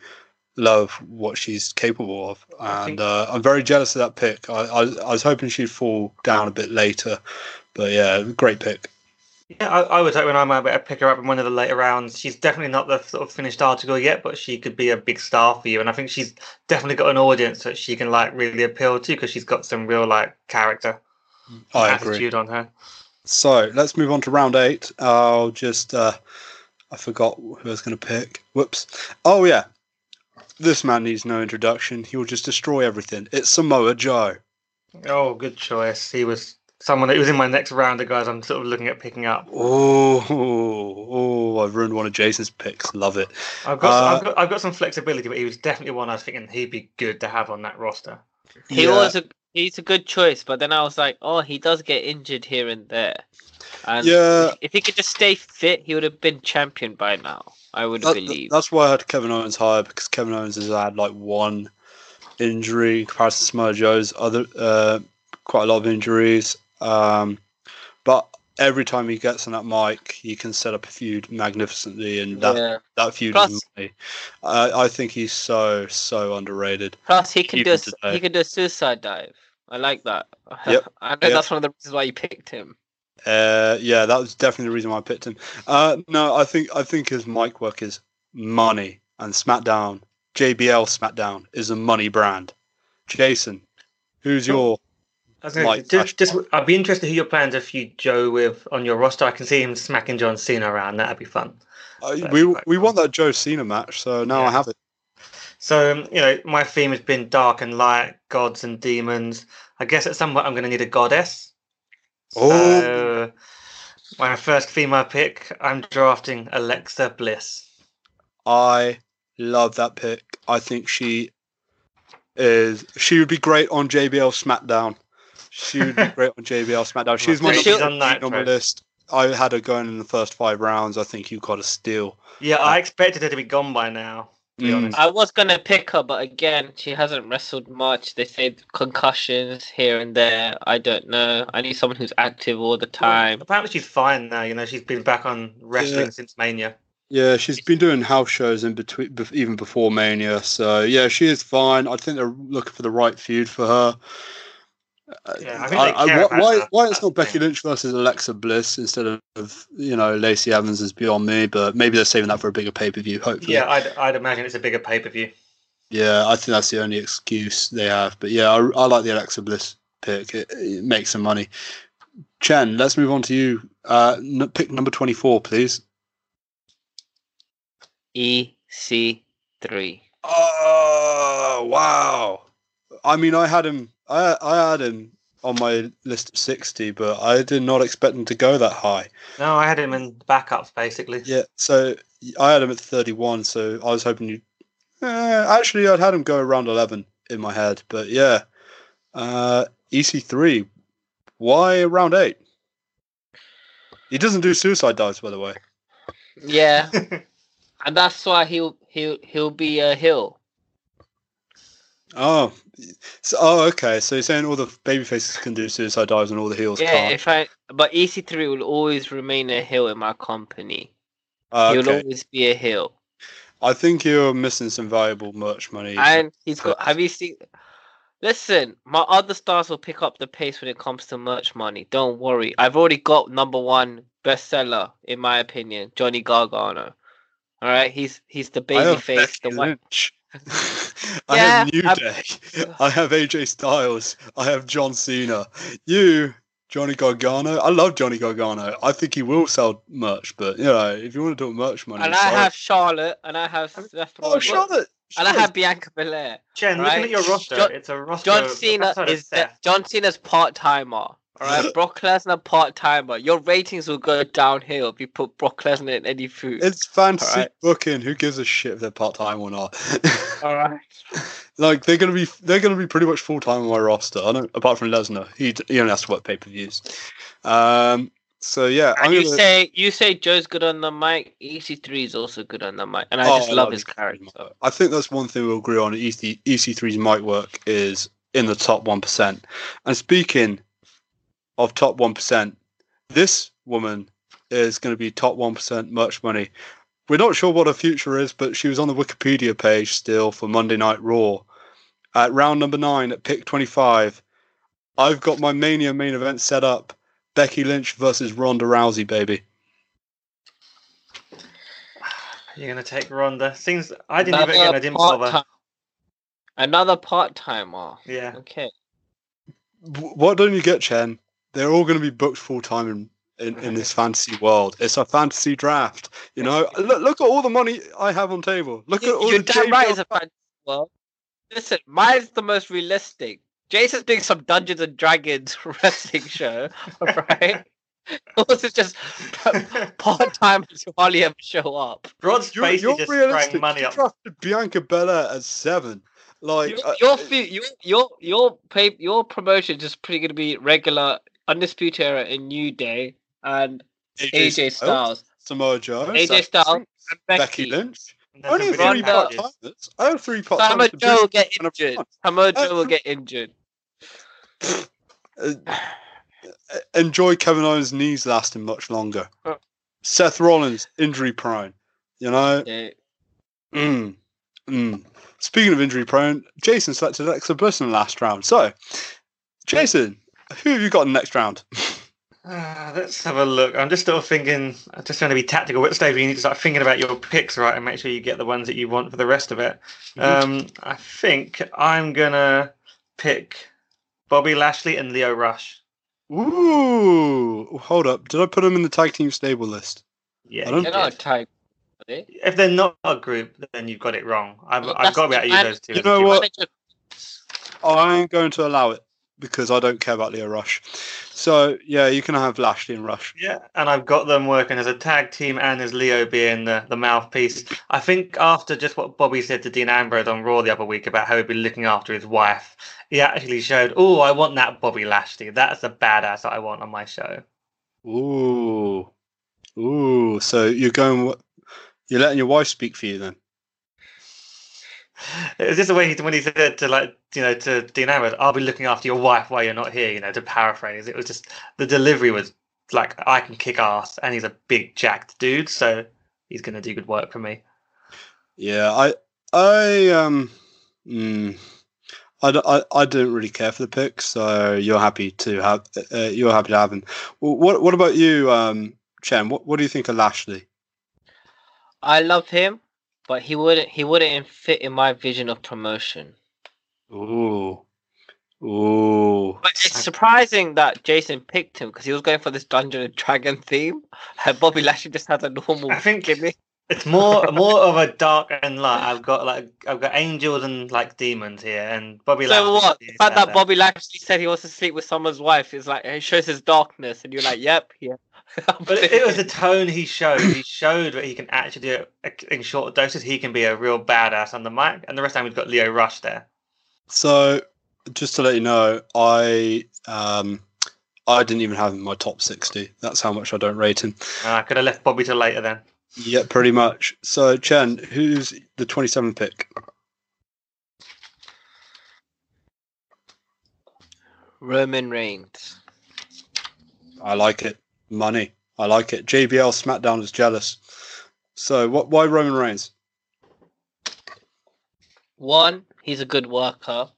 love what she's capable of, and uh, I'm very jealous of that pick. I, I I was hoping she'd fall down a bit later, but yeah, great pick. Yeah, I, I would hope when I'm able to pick her up in one of the later rounds. She's definitely not the sort of finished article yet, but she could be a big star for you. And I think she's definitely got an audience that she can like really appeal to because she's got some real like character, I and agree. attitude on her. So let's move on to round eight. I'll just uh, I forgot who I was going to pick. Whoops. Oh yeah, this man needs no introduction. He will just destroy everything. It's Samoa Joe. Oh, good choice. He was someone that was in my next round of guys. I'm sort of looking at picking up. Oh, oh, I've ruined one of Jason's picks. Love it. I've got, Uh, I've got I've got some flexibility, but he was definitely one I was thinking he'd be good to have on that roster. He Yeah. was a he's a good choice, but then I was like, oh, he does get injured here and there. And Yeah. if, if he could just stay fit, he would have been champion by now. I would That- believe. that's why I had Kevin Owens higher because Kevin Owens has had like one injury in comparison to Samoa Joe's other uh, quite a lot of injuries. Um, but every time he gets on that mic, he can set up a feud magnificently, and that yeah. that feud Plus- is money. I I think he's so so underrated. Plus, he can do a, today. he can do a suicide dive. I like that. <laughs> Yep, I know yep. that's one of the reasons why you picked him. Uh, yeah, that was definitely the reason why I picked him. Uh, no, I think I think his mic work is money, and SmackDown, JBL SmackDown is a money brand. Jason, who's your I was gonna, Like, just, just I'd be interested to who your plans if you Joe with on your roster. I can see him smacking John Cena around. That'd be fun. Uh, we we cool. want that Joe Cena match, so now I have it. So um, you know, my theme has been dark and light, gods and demons. I guess at some point I'm going to need a goddess. Oh. So my first female pick, I'm drafting Alexa Bliss. I love that pick. I think she is. She would be great on JBL SmackDown. She would be great on JBL SmackDown. She's my She's number on eight on my list. I had her going in the first five rounds. I think you got a steal. Yeah, I expected her to be gone by now. To be Mm. honest. I was gonna pick her, but again, she hasn't wrestled much. They say concussions here and there. I don't know. I need someone who's active all the time. Apparently she's fine now. You know, she's been back on wrestling Yeah. since Mania. Yeah, she's been doing house shows in between, even before Mania. So yeah, she is fine. I think they're looking for the right feud for her. Yeah, I think they care why, about why, why it's not Becky. Lynch versus Alexa Bliss instead of you know Lacey Evans is beyond me, but maybe they're saving that for a bigger pay per view. Hopefully, Yeah, I'd, I'd imagine it's a bigger pay per view. Yeah, I think that's the only excuse they have. But yeah, I, I like the Alexa Bliss pick. It, it makes some money. Chen, let's move on to you. Uh, n- pick number twenty-four, please. EC three. Oh wow! I mean, I had him. I I had him on my list of sixty, but I did not expect him to go that high. No, I had him in backups basically. Yeah, so I had him at thirty-one. So I was hoping you. Uh, actually, I'd had him go around eleven in my head, but yeah. Uh, EC3. Why around eight? He doesn't do suicide dives, by the way. Yeah, <laughs> and that's why he'll he'll he'll be a hill. Oh, so, oh, okay. So you're saying all the baby faces can do suicide dives and all the heels Yeah, can't? if I but EC three will always remain a hill in my company. Uh, He'll okay. always be a hill. I think you're missing some valuable merch money. And he's got. Have you seen? Listen, my other stars will pick up the pace when it comes to merch money. Don't worry. I've already got number one bestseller in my opinion, Johnny Gargano. All right, he's he's the baby face, the one. Lynch. I Yeah, have New I'm- Day. I have AJ Styles. I have John Cena. You, Johnny Gargano. I love Johnny Gargano. I think he will sell merch, but you know, if you want to talk merch money, And I sorry. have Charlotte, and I have Seth oh Rollins, Charlotte. and I have Bianca Belair. Chen, Right. looking at your roster, John- it's a roster. John Cena is the, Seth. John Cena's part timer. All right, Brock Lesnar part timer. Your ratings will go downhill if you put Brock Lesnar in any food. It's fantasy Alright. booking. Who gives a shit if they're part time or not? <laughs> All right. like they're gonna be they're gonna be pretty much full time on my roster. I don't apart from Lesnar. He he only has to work pay per views. Um So yeah, And I'm you gonna- say you say Joe's good on the mic. EC3 is also good on the mic, and I Oh, just I love love his EC3 character. I think that's one thing we'll agree on. E EC, EC3's mic work is in the top 1%. And speaking of top 1%, this woman is going to be top 1% merch money. We're not sure what her future is, but she was on the Wikipedia page still for Monday Night Raw. At round number nine at pick 25, I've got my Mania main event set up Becky Lynch versus Ronda Rousey, baby. You're gonna take Ronda. Things I didn't even Another again. I didn't bother. part-time- Another part timer. Yeah. Okay. What don't you get, Chen? They're all going to be booked full time in, in, in this fantasy world. It's a fantasy draft. You know, look, look at all the money I have on table. Look at all You're the damn right. JBL It's a fantasy world. Listen, mine's the most realistic. Jason's doing some Dungeons and Dragons <laughs> wrestling show, right? <laughs> Yours is just <laughs> part time who hardly ever show up. Rod's You're, basically you're just realistic. throwing money you up. drafted Bianca Bella at seven. Like, Your uh, your fe- your your your pay your promotion is just pretty going to be regular Undisputed Era in New Day and AJ Styles, Samoa Joe, AJ Sasha Styles, Banks, and Becky Becky. Lynch. Only a a video three Ronda- part timers. I have three part Samoa. Joe will get injured. front. Samoa Uh, Joe will get injured. Enjoy Kevin Owens' knees lasting much longer. Uh. Seth Rollins injury prone. You know. Yeah. Mm, mm. Speaking of injury prone, Jason selected Alexa Bliss in the last round. So, Jason, who have you got in the next round? Uh, let's have a look. I'm just still thinking. I'm just trying to be tactical. At the stage you need to start thinking about your picks, right, and make sure you get the ones that you want for the rest of it. Um, I think I'm gonna pick Bobby Lashley and Lio Rush. Ooh, hold up. Did I put them in the tag team stable list? Yeah, I don't- They're not a tag. they? if they're not a group, then you've got it wrong. I've, Well, I've got to be the able to use man- those two. You know what? Manager- I ain't going to allow it because I don't care about Lio Rush. So, yeah, you can have Lashley and Rush. Yeah, and I've got them working as a tag team and as Leo being the, the mouthpiece. I think after just what Bobby said to Dean Ambrose on Raw the other week about how he'd be looking after his wife, he actually showed, oh, I want that Bobby Lashley. That's the badass that I want on my show. Ooh. Ooh. So you're going, you're letting your wife speak for you then? It was just the way he, when he said to like you know to Dean Ambrose, "I'll be looking after your wife while you're not here." You know, to paraphrase, it was just the delivery was like, "I can kick ass," and he's a big jacked dude, so he's gonna do good work for me. Yeah, I, I, um, mm, I didn't really care for the pick, so you're happy to have, uh, you're happy to have him. What, what about you, um, Chen? What, what do you think of Lashley? I love him, but he wouldn't. He wouldn't fit in my vision of promotion. Ooh, ooh. But it's surprising that Jason picked him because he was going for this Dungeon and Dragon theme, <laughs> and Bobby Lashley just has a normal I think gimmick. It's more <laughs> more of a dark and light. I've got like I've got angels and like demons here, and Bobby. So Lashley what? The fact that there. Bobby Lashley said he wants to sleep with someone's wife is like it shows his darkness, and you're like, "Yep, yeah." <laughs> But it, it was the <laughs> tone he showed. He showed that he can actually do it in short doses. He can be a real badass on the mic, and the rest of the time we've got Lio Rush there. So, just to let you know, I, um, I didn't even have him in my top 60. That's how much I don't rate him. Uh, I could have left Bobby till later then. Yeah, pretty much. So, Chen, who's the 27 pick? Roman Reigns. I like it. Money. I like it. JBL SmackDown is jealous. So, what? Why Roman Reigns? One, he's a good worker.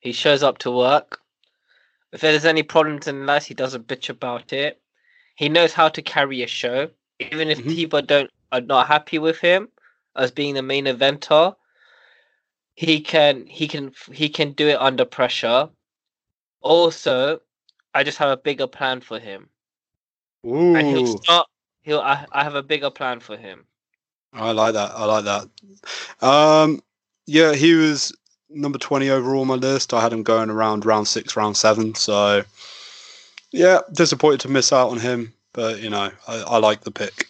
He shows up to work. If there's any problems in life, he doesn't bitch about it. He knows how to carry a show, even if Mhm. people don't are not happy with him as being the main eventer. He can he can he can do it under pressure. Also, I just have a bigger plan for him, Ooh, and he'll start. He'll I, I have a bigger plan for him. I like that. I like that. Um, yeah, he was number 20 overall on my list. I had him going around round six, round seven. So, yeah, disappointed to miss out on him, but you know, I, I like the pick.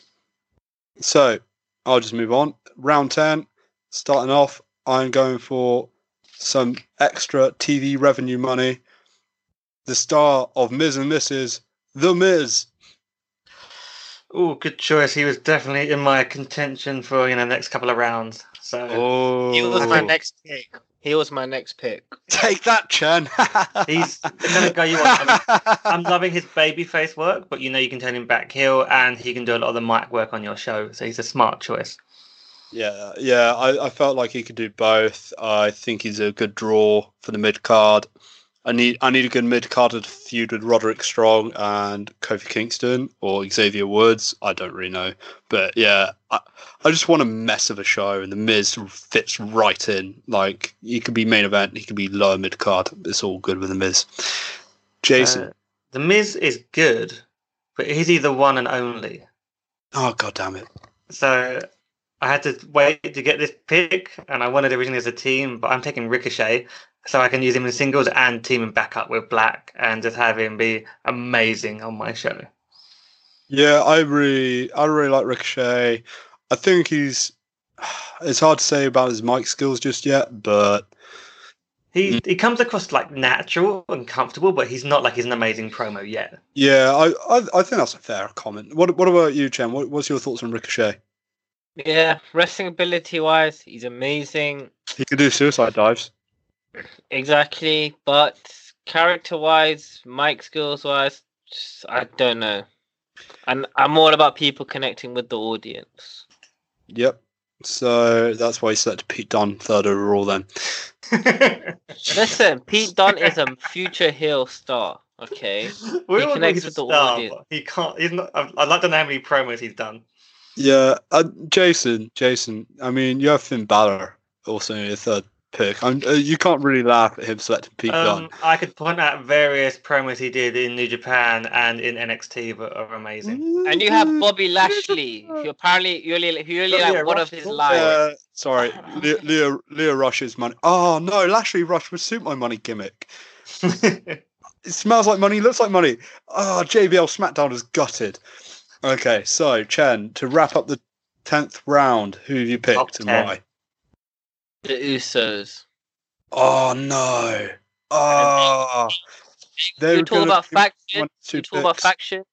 So, I'll just move on. Round 10, starting off, I'm going for some extra TV revenue money. The star of Miz and Mrs. The Miz. Oh, good choice. He was definitely in my contention for you know next couple of rounds. So Oh, He was my next pick. He was my next pick. Take that, Chen. <laughs> he's the kind of guy you want. I mean, I'm loving his baby face work, but you know you can turn him back heel, and he can do a lot of the mic work on your show. So he's a smart choice. Yeah, yeah, I, I felt like he could do both. I think he's a good draw for the mid card. I need I need a good mid card to feud with Roderick Strong and Kofi Kingston or Xavier Woods. I don't really know, but yeah, I, I just want a mess of a show, and the Miz fits right in. Like he could be main event, he could be lower mid card. It's all good with the Miz. Jason, Uh, the Miz is good, but he's either one and only. oh god damn it! So I had to wait to get this pick, and I wanted originally as a team, but I'm taking Ricochet, so I can use him in singles and team him back up with Black, and just have him be amazing on my show. Yeah, I really, I really like Ricochet. I think he's. <sighs> It's hard to say about his mic skills just yet, but He he comes across like natural and comfortable, but he's not like he's an amazing promo yet. yeah, I, I, I think that's a fair comment. What, what about you, Chen? What, what's your thoughts on Ricochet? Yeah, wrestling ability wise, he's amazing. He could do suicide dives. Exactly, but character wise, mic skills wise, just, I don't know. And I'm all about people connecting with the audience. Yep. So that's why he selected Pete Dunne third overall. Then. <laughs> Listen, Pete Dunne is a future heel star. Okay, <laughs> we He connects with the star, audience. He can't. He's not. I'd I'd like to know how many promos he's done. Yeah, uh, Jason. Jason. I mean, you have Finn Balor also in your third pick. I'm, uh, you can't really laugh at him selecting Pete Dunne. Um, I could point out various promos he did in New Japan and in NXT that are amazing. and you have Bobby Lashley, who apparently you really, who really like yeah, one of his also. lines. Uh, sorry, <laughs> Lio, Lio, Leah Rush's money. Oh no, Lashley Rush would suit my money gimmick. <laughs> It smells like money, looks like money. Oh, JBL SmackDown is gutted. Okay, so Chen, to wrap up the tenth round, who have you Top picked and 10. why? The Usos. Oh no. Oh, they You talk about factions. You talk about factions.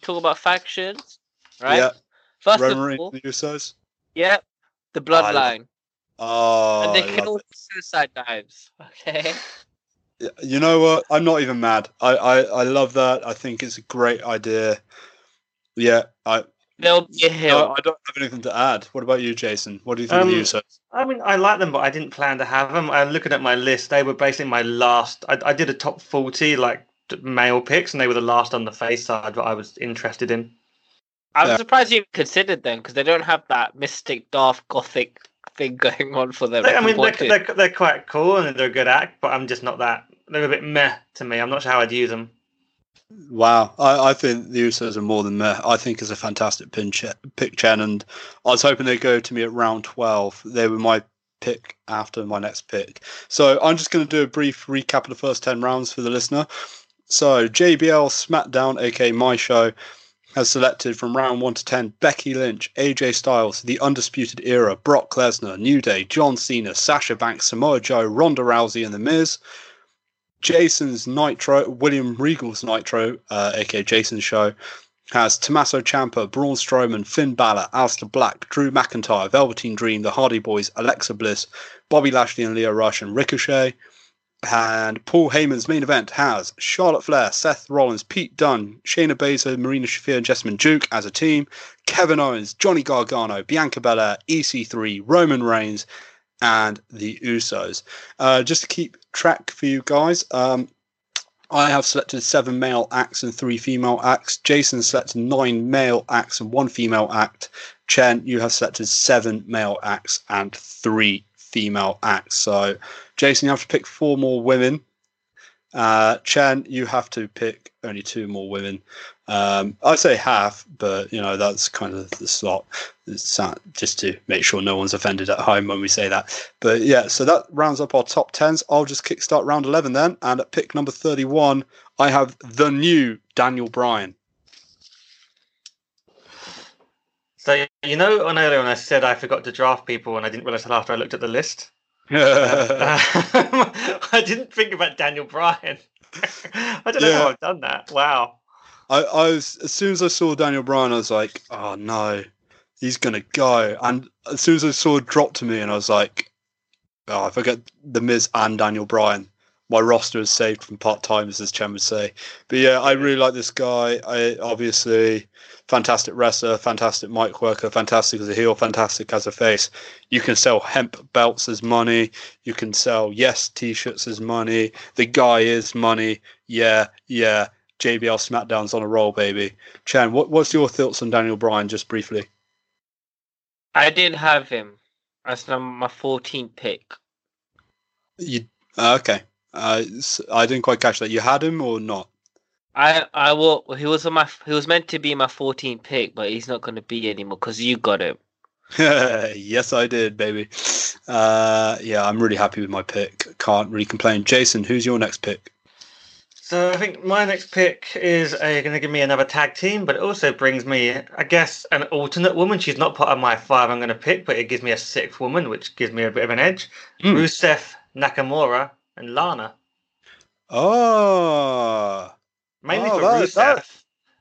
Talk about factions. Right. Yeah, First Roman of all, the Usos. yeah, the ah, bloodline, Oh, and they can all suicide dives. Okay. <laughs> you know what? I'm not even mad. I, I, I love that. I think it's a great idea. Yeah, I, They'll be a no. I don't have anything to add. What about you, Jason? What do you think of the Um, Usos? I mean, I like them, but I didn't plan to have them. I'm looking at my list; they were basically my last. I, I did a top forty like male picks, and they were the last on the face side that I was interested in. I'm Yeah. surprised you considered them because they don't have that mystic, dark, gothic thing <laughs> going on for them. They- I mean, they're, they're they're quite cool and they're a good act, but I'm just not that. They're a bit meh to me. I'm not sure how I'd use them. Wow, I, I think the Usos are more than meh. I think it's a fantastic pin ch- pick, Chen, and I was hoping they'd go to me at round 12. They were my pick after my next pick. So I'm just going to do a brief recap of the first 10 rounds for the listener. So JBL SmackDown, aka my show, has selected from round 1 to 10 Becky Lynch, AJ Styles, The Undisputed Era, Brock Lesnar, New Day, John Cena, Sasha Banks, Samoa Joe, Ronda Rousey, and The Miz. Jason's Nitro, William Regal's Nitro, uh, aka Jason's show, has Tommaso Ciampa, Braun Strowman, Finn Balor, Aleister Black, Drew McIntyre, Velveteen Dream, The Hardy Boys, Alexa Bliss, Bobby Lashley and Lio Rush, and Ricochet. And Paul Heyman's main event has Charlotte Flair, Seth Rollins, Pete Dunne, Shayna Baszler, Marina Shafir, and Jessamine Duke as a team, Kevin Owens, Johnny Gargano, Bianca Belair, EC3, Roman Reigns, and the Usos. Uh, just to keep track for you guys, um, I have selected seven male acts and three female acts. Jason selected nine male acts and one female act. Chen, you have selected seven male acts and three female acts. So, Jason, you have to pick four more women. Uh, Chen, you have to pick only two more women. Um, I'd say half, but you know that's kind of the slot. It's uh, just to make sure no one's offended at home when we say that. But yeah, so that rounds up our top tens. I'll just kickstart round eleven then, and at pick number thirty-one, I have the new Daniel Bryan. So you know, on earlier when I said I forgot to draft people, and I didn't realize until after I looked at the list. <laughs> <laughs> I didn't think about Daniel Bryan. <laughs> I don't know Yeah. how I've done that. Wow. I, I was as soon as I saw Daniel Bryan, I was like, oh no, he's gonna go. And as soon as I saw it drop to me, and I was like, oh, if I get the Miz and Daniel Bryan, my roster is saved from part timers, as Chen would say. But yeah, I really like this guy. I obviously fantastic wrestler, fantastic mic worker, fantastic as a heel, fantastic as a face. You can sell hemp belts as money. You can sell yes t-shirts as money. The guy is money. Yeah, yeah. JBL SmackDown's on a roll, baby. Chan, what, what's your thoughts on Daniel Bryan, just briefly? I didn't have him as my 14th pick. You uh, okay? Uh, I didn't quite catch that. You had him or not? I I will. He was on my. He was meant to be my 14th pick, but he's not going to be anymore because you got him. <laughs> yes, I did, baby. Uh, yeah, I'm really happy with my pick. Can't really complain. Jason, who's your next pick? So I think my next pick is uh, going to give me another tag team, but it also brings me, I guess, an alternate woman. She's not part of my five I'm going to pick, but it gives me a sixth woman, which gives me a bit of an edge. Mm. Rusev, Nakamura, and Lana. Oh, mainly oh, for that, Rusev. That...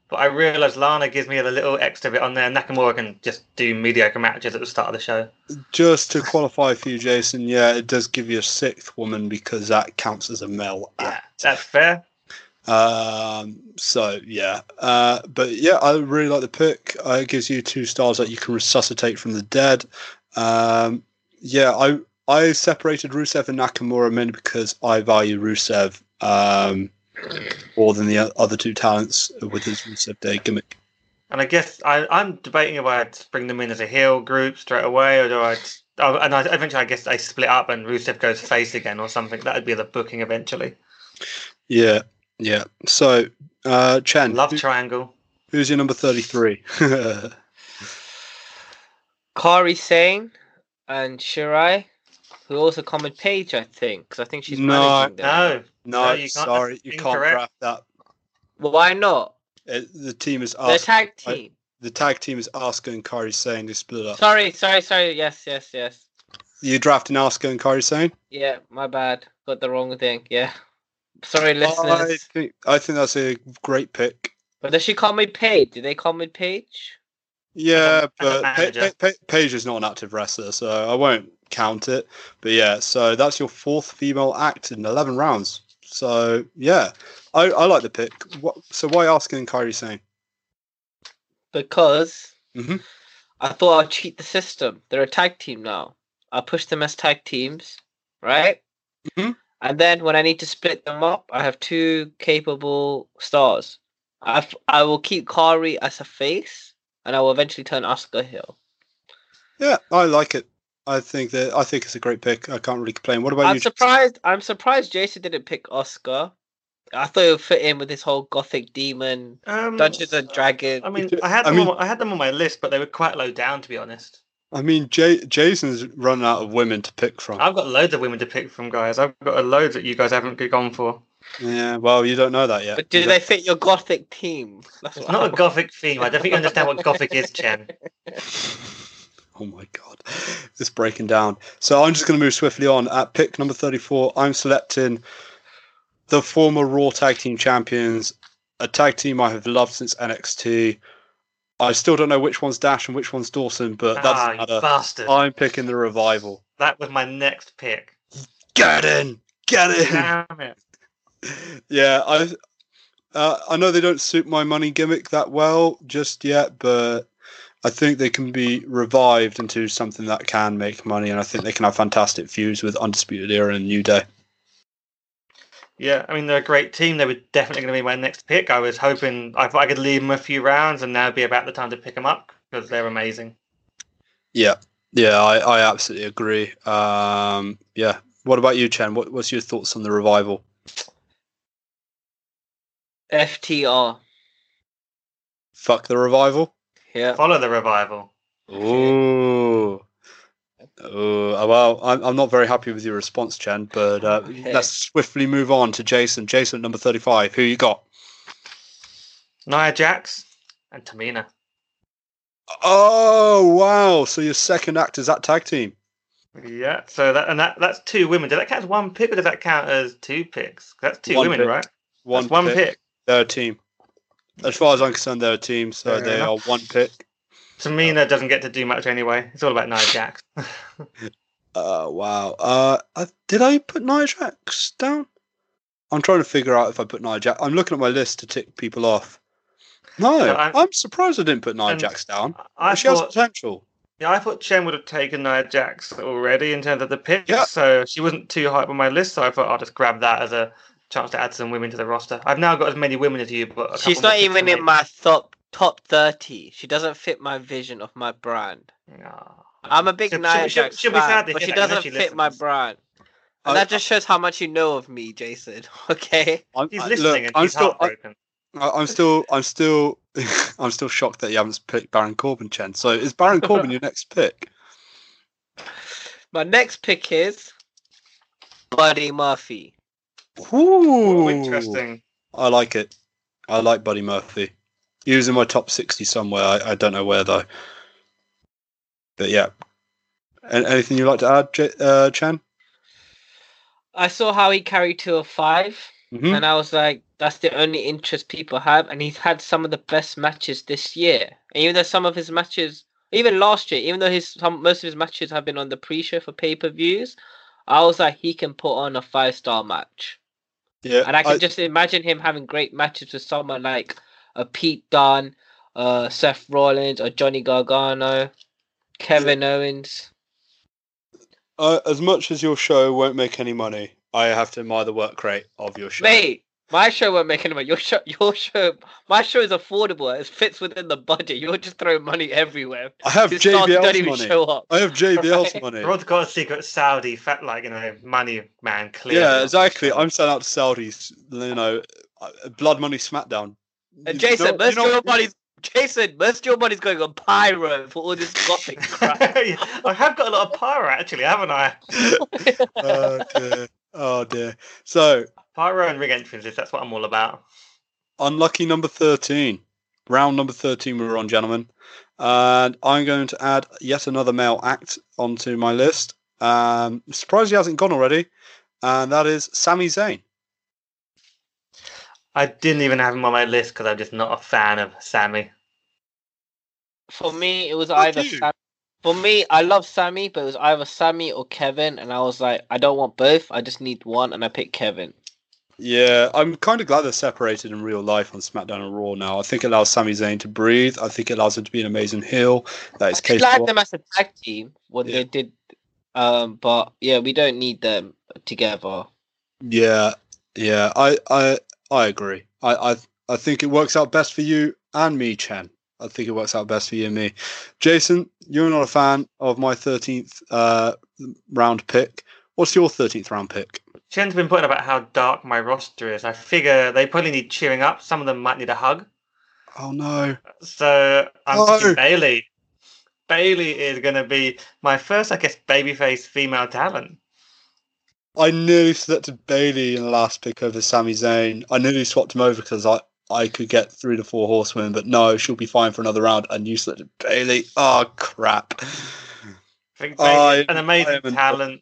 But I realise Lana gives me a little extra bit on there. Nakamura can just do mediocre matches at the start of the show. Just to qualify for you, Jason, yeah, it does give you a sixth woman because that counts as a male. Yeah, that's fair. Um, so yeah, uh, but yeah, I really like the pick. Uh, it gives you two stars that you can resuscitate from the dead. Um, yeah, I I separated Rusev and Nakamura mainly because I value Rusev um, more than the other two talents with his Rusev Day gimmick. And I guess I, I'm debating if I bring them in as a heel group straight away, or do I? Oh, and I, eventually, I guess they split up and Rusev goes face again or something. That would be the booking eventually. Yeah, yeah. So, uh, Chen. Love who, triangle. Who's your number 33? <laughs> Kairi Sane and Shirai, who also comment Paige, I think, because I think she's no, managing them. No, no, no you sorry, you can't draft that. Well, why not? It, the team is the tag team. I, the tag team is Asuka and Kairi Sane to split up. Sorry, sorry, sorry. Yes, yes, yes. You drafting Asuka and Kairi Sane? Yeah, my bad. Got the wrong thing. Yeah. Sorry, listeners. I think I think that's a great pick. But does she call me Paige? Do they call me Paige? Yeah, but pa- pa- pa- Paige is not an active wrestler, so I won't count it. But yeah, so that's your fourth female act in eleven rounds. So yeah, I, I like the pick. What, so why asking Kairi Sane? Because mm-hmm. I thought I'd cheat the system. They're a tag team now. I'll push them as tag teams, right? Mm-hmm. And then when I need to split them up, I have two capable stars. I I will keep Kairi as a face, and I will eventually turn Asuka heel. Yeah, I like it. I think that I think it's a great pick. I can't really complain. What about I'm you? surprised. I'm surprised Jason didn't pick Asuka. I thought it would fit in with this whole gothic demon, um, Dungeons and Dragons. I mean, I had them. I, mean, on, I had them on my list, but they were quite low down, to be honest. I mean, Jay, Jason's run out of women to pick from. I've got loads of women to pick from, guys. I've got a load that you guys haven't gone for. Yeah, well, you don't know that yet. But do they fit your gothic team? That's it's not a gothic theme. I don't think you understand what gothic is, Chen. <laughs> Oh my god, it's breaking down. So I'm just going to move swiftly on. At pick number 34, I'm selecting the former Raw Tag Team Champions, a tag team I have loved since NXT. I still don't know which one's Dash and which one's Dawson, but that's ah. Bastard. I'm picking the revival. That was my next pick. Get in, get in. Damn it. <laughs> yeah, I uh, I know they don't suit my money gimmick that well just yet, but I think they can be revived into something that can make money, and I think they can have fantastic feuds with Undisputed Era and New Day. Yeah, I mean they're a great team. They were definitely going to be my next pick. I was hoping I thought I could leave them a few rounds, and now would be about the time to pick them up because they're amazing. Yeah, yeah, I, I absolutely agree. Um, yeah, what about you, Chen? What, what's your thoughts on the revival? FTR. Fuck the revival. Yeah. Follow the revival. Ooh. Uh, well, I'm, I'm not very happy with your response, Chen, but uh, okay. let's swiftly move on to Jason. Jason, number 35. Who you got? Nia Jax and Tamina. Oh, wow. So your second act is that tag team? Yeah, so that and that that's two women. Does that count as one pick or does that count as two picks? That's two one women, pick. right? One, that's one pick. pick. Third team. As far as I'm concerned, they're a team, so Fair they enough. are one pick. Tamina doesn't get to do much anyway. It's all about Nia Jax. <laughs> Uh, wow. Uh, did I put Nia Jax down? I'm trying to figure out if I put Nia Jax. I'm looking at my list to tick people off. No, No, I'm, I'm- surprised I didn't put Nia And Jax down. I she has potential. yeah, I thought Chen would have taken Nia Jax already in terms of the pick. Yeah. So she wasn't too high up on my list. So I thought I'll just grab that as a chance to add some women to the roster. I've now got as many women as you, but a She's not even in my top top thirty. She doesn't fit my vision of my brand. Aw. I'm a big She'll- Nia she'll- she'll- Jax she'll fan, but she that, you know doesn't she fit my brand. I- And that just shows how much you know of me, Jason. <laughs> Okay. I'm, He's listening look, and I'm he's still, I, heartbroken. I- I'm still, I'm still, <laughs> I'm still shocked that you haven't picked Baron Corbin, Chen. So is Baron Corbin your next pick? <laughs> My next pick is Buddy Murphy. Ooh, Oh, interesting. I like it. I like Buddy Murphy. He was in my top 60 somewhere. I, I don't know where though. But yeah. And anything you'd like to add, J- uh, Chan? I saw how he carried to a 5 Mhm. and I was like, that's the only interest people have. And he's had some of the best matches this year. And even though some of his matches, even last year, even though his some most of his matches have been on the pre-show for pay-per-views, I was like, he can put on a five-star match. Yeah. And I can I- just imagine him having great matches with someone like a Pete Dunne, uh, Seth Rollins, or Johnny Gargano, Kevin Owens. uh, as much as your show won't make any money, I have to admire the work rate of your show. Mate, my show won't make any money. Your show, your show, my show is affordable. It fits within the budget. You're just throwing money everywhere. I have Your stars JBL's even money. show up. I have JBL's <laughs> Right. money. Rod's got a secret Saudi, fat like you know, money man. Clearly. Yeah, exactly. I'm selling out to Saudis. You know, uh, blood money SmackDown. And Jason, most you of your don't- money's Jason, most of your money's going on pyro for all this gothic <laughs> crap. Yeah, I have got a lot of pyro actually, haven't I? <laughs> oh dear. Oh dear. So Pyro and ring entrances. That's what I'm all about. unlucky number 13 round number 13 we're on gentlemen and i'm going to add yet another male act onto my list um surprised he hasn't gone already and that is Sami Zayn. I didn't even have him on my list because I'm just not a fan of Sammy. For me, it was Fuck either you. Sam- for me, I love Sammy, but it was either Sammy or Kevin, and I was like, I don't want both. I just need one, and I picked Kevin. Yeah, I'm kind of glad they're separated in real life on SmackDown and Raw now. I think it allows Sami Zayn to breathe. I think it allows him to be an amazing heel that is I did like them as a tag team what Yeah. they did, um, but yeah, we don't need them together. Yeah, yeah, I, I, I agree. I, I, I think it works out best for you and me, Chen. I think it works out best for you and me. Jason, you're not a fan of my 13th uh, round pick. What's your 13th round pick? Chen's been putting about how dark my roster is. I figure they probably need cheering up. Some of them might need a hug. Oh no. So I'm No. thinking Bayley. Bayley is going to be my first, I guess, babyface female talent. I nearly selected Bayley in the last pick over Sami Zayn. I nearly swapped him over because I, I could get through the four horsemen, but no, she'll be fine for another round. And you selected Bayley. Oh crap. I think I- Bayley's an amazing am- talent.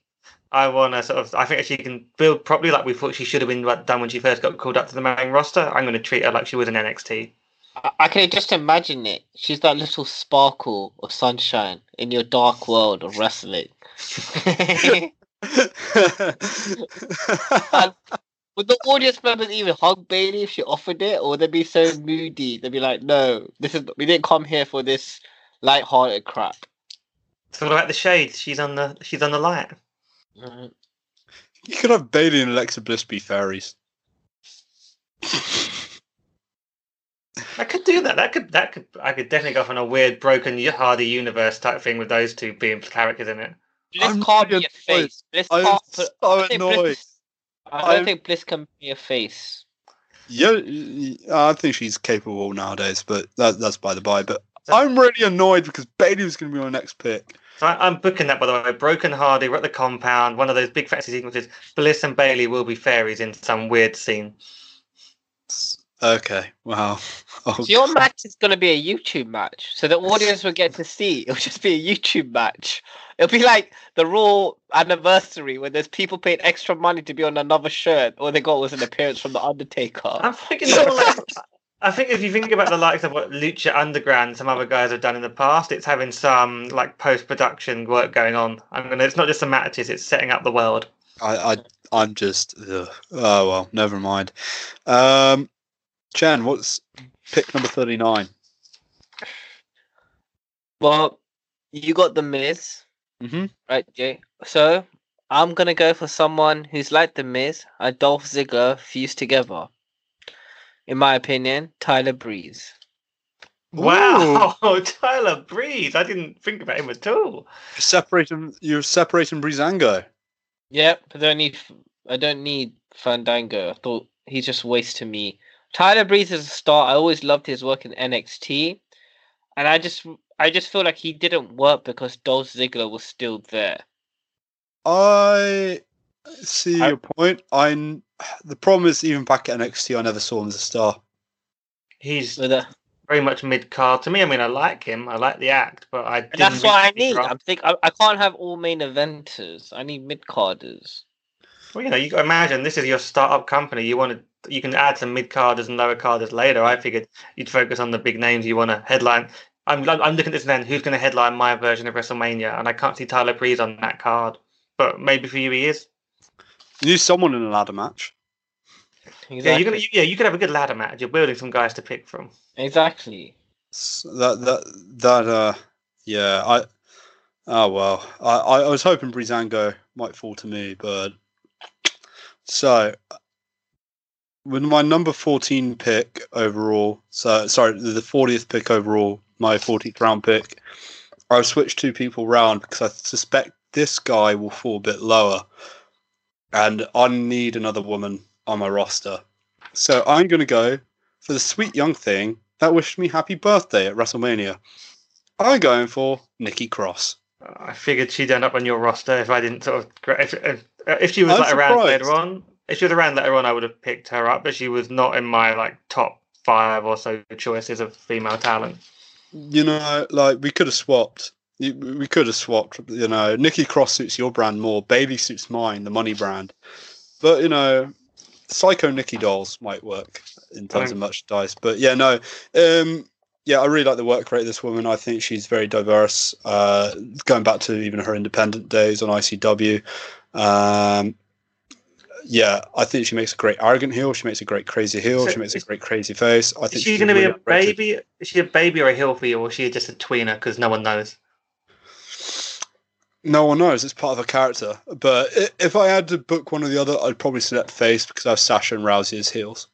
I want to sort of. I think she can build properly, like we thought she should have been done when she first got called up to the main roster. I'm going to treat her like she was in NXT. I, I can just imagine it. She's that little sparkle of sunshine in your dark world of wrestling. <laughs> Would the audience members even hug Bayley if she offered it, or would they be so moody? They'd be like, "No, this is we didn't come here for this light-hearted crap." It's all about the shade. She's on the. She's on the light. Mhm. you could have Bayley and Alexa Bliss be fairies. I could do that. That could. That could. I could definitely go off on a weird broken Hardy universe type thing with those two being characters in it. Bliss I'm can't be really a annoyed. face. Bliss I'm can't put. so I think annoyed. Bliss, I don't I'm- think Bliss can be a face. Yeah, I think she's capable nowadays, but that, that's by the by. But I'm really annoyed because Bayley was going to be my next pick. So I, I'm booking that by the way. Broken Hardy. We're at the compound. One of those big fantasy sequences. Bliss and Bayley will be fairies in some weird scene. Okay, wow. <laughs> Oh, So your match is going to be a YouTube match, so the audience will get to see. It'll just be a YouTube match. It'll be like the Raw anniversary when there's people paying extra money to be on another shirt. All they got was an appearance from the Undertaker. I'm thinking more like I think if you think about the likes of what Lucha Underground, some other guys have done in the past, it's having some like post production work going on. I'm gonna. It's not just the matches; it's setting up the world. I, I I'm just ugh. oh well, never mind. Um, Chan, what's pick number thirty nine? Well, you got the Miz, Mm-hmm. right, Jay? So I'm gonna go for someone who's like the Miz and Dolph Ziggler fused together. In my opinion, Tyler Breeze. Wow, <laughs> Tyler Breeze! I didn't think about him at all. You're separating. You're separating Breezango. Yep, I don't need I don't need Fandango. I thought he's just a waste to me. Tyler Breeze is a star. I always loved his work in NXT, and I just I just feel like he didn't work because Dolph Ziggler was still there. I see I- your point. I the problem is even back at NXT, I never saw him as a star. He's With uh, a, very much mid card to me. I mean, I like him. I like the act, but I didn't that's what I really need. I'm think I, I can't have all main eventers. I need mid carders. Well, you know, you got to imagine this is your startup company. You want to, you can add some mid carders and lower carders later. I figured you'd focus on the big names you want to headline. I'm, I'm I'm looking at this then. Who's going to headline my version of WrestleMania? And I can't see Tyler Breeze on that card, but maybe for you he is. You need someone in a ladder match. Exactly. Yeah, you're gonna, yeah, you could have a good ladder match. You're building some guys to pick from. exactly. S- That that that uh yeah I oh well I I I was hoping Breezango might fall to me but so with my number 14 pick overall so sorry the 40th pick overall my 40th round pick I've switched two people round because I suspect this guy will fall a bit lower and I need another woman on my roster so I'm going to go for the sweet young thing that wished me happy birthday at WrestleMania. I'm going for Nikki Cross. I figured she'd end up on your roster if I didn't sort of. If, if, if she was I'm like around later on, if she was around later on, I would have picked her up. But she was not in my like top five or so choices of female talent. You know, like we could have swapped. We could have swapped. You know, Nikki Cross suits your brand more. Bayley suits mine, the money brand. But you know, Psycho Nikki dolls might work in terms of merchandise. But yeah, no. Um, yeah, I really like the work rate of this woman. I think she's very diverse. Uh, going back to even her independent days on ICW. Um, yeah, I think she makes a great arrogant heel. She makes a great crazy heel. So she makes a great crazy face. I think Is she she's going to be really a underrated. baby? Is she a baby or a heel for you, or is she just a tweener because no one knows? No one knows. It's part of her character. But if I had to book one or the other, I'd probably select face because I have Sasha and Rousey as heels.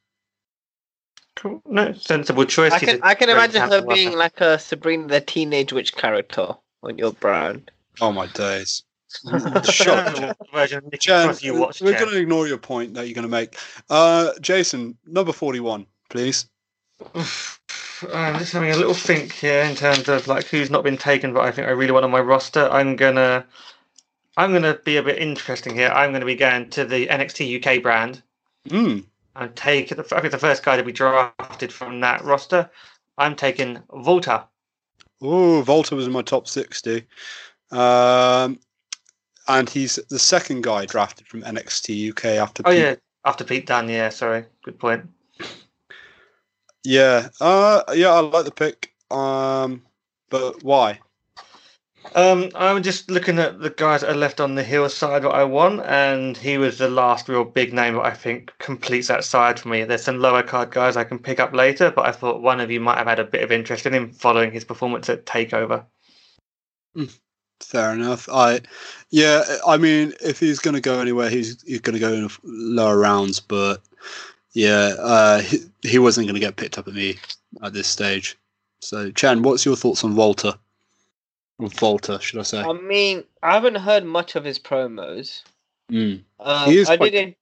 Cool. No, sensible choice. I can a I can imagine her being worker. like a Sabrina the Teenage Witch character on your brand. Oh my days! I Shut don't know what version of Nikki Jen, you watched. we're going to ignore your point that you're going to make. Uh, Jason, number forty-one, please. I'm just having a little think here in terms of like who's not been taken, but I think I really want on my roster. I'm gonna, I'm gonna be a bit interesting here. I'm gonna be going to the NXT UK brand Mm. and take the. I think the first guy to be drafted from that roster. I'm taking Volta. Oh, Volta was in my top sixty, um, and he's the second guy drafted from NXT UK after. Oh Pete- yeah, after Pete Dunne. Yeah, sorry, good point. yeah, uh, yeah. I like the pick. Um, but why? Um, I'm just looking at the guys that are left on the hill side what I want, and he was the last real big name that I think completes that side for me. There's some lower card guys I can pick up later, but I thought one of you might have had a bit of interest in him following his performance at Takeover. Fair enough. I, yeah, I mean, if he's going to go anywhere, he's he's going to go in lower rounds. But yeah, uh, he, he wasn't going to get picked up at me at this stage. So, Chan, what's your thoughts on Walter? Or Volta, should I say? I mean, I haven't heard much of his promos. Mm. Um, He is I quite- didn't.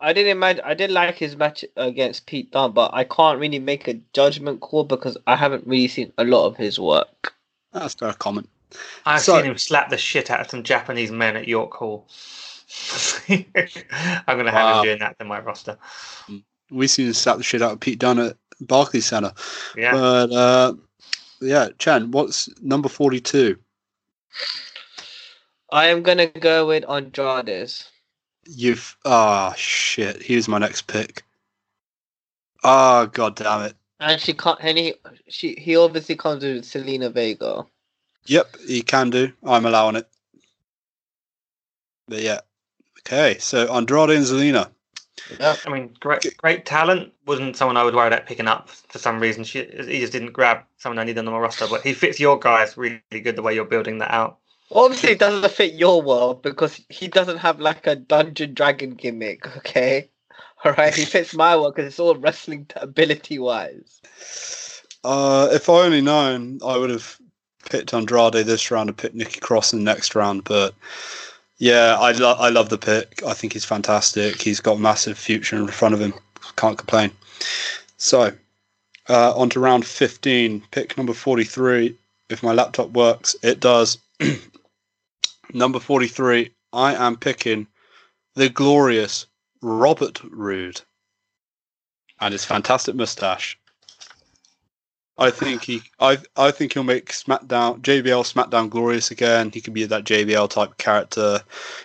I didn't imagine. I did like his match against Pete Dunne, but I can't really make a judgment call because I haven't really seen a lot of his work. That's fair comment. I've So- seen him slap the shit out of some Japanese men at York Hall. <laughs> I'm going to have Wow. him doing that to my roster. We've seen him slap the shit out of Pete Dunne at Barclays Centre. Yeah. But uh, yeah, Chan, what's number 42? I am gonna go with Andrades. You've ah shit. He was my next pick. Ah god damn it. And she can't. And he, she, he obviously comes with Zelina Vega. Yep, he can do. I'm allowing it. But yeah. Okay, so Andrade and Zelina. Yeah. I mean, great, great talent. Wasn't someone I would worry about picking up for some reason. She, he just didn't grab someone I needed on my roster, but he fits your guys really good the way you're building that out. Obviously, it doesn't fit your world because he doesn't have like a dungeon dragon gimmick. Okay, <laughs> all right. He fits my world because it's all wrestling ability wise. Uh, if I only known, I would have picked Andrade this round and picked Nikki Cross in the next round. But yeah, I, lo- I love the pick. I think he's fantastic. He's got massive future in front of him. Can't complain. So, uh, on to round 15, pick number 43. If my laptop works, it does. <clears throat> number 43, I am picking the glorious Robert Roode and his fantastic mustache. I think he, I, I think he'll make SmackDown, JBL SmackDown glorious again. He could be that JBL type character.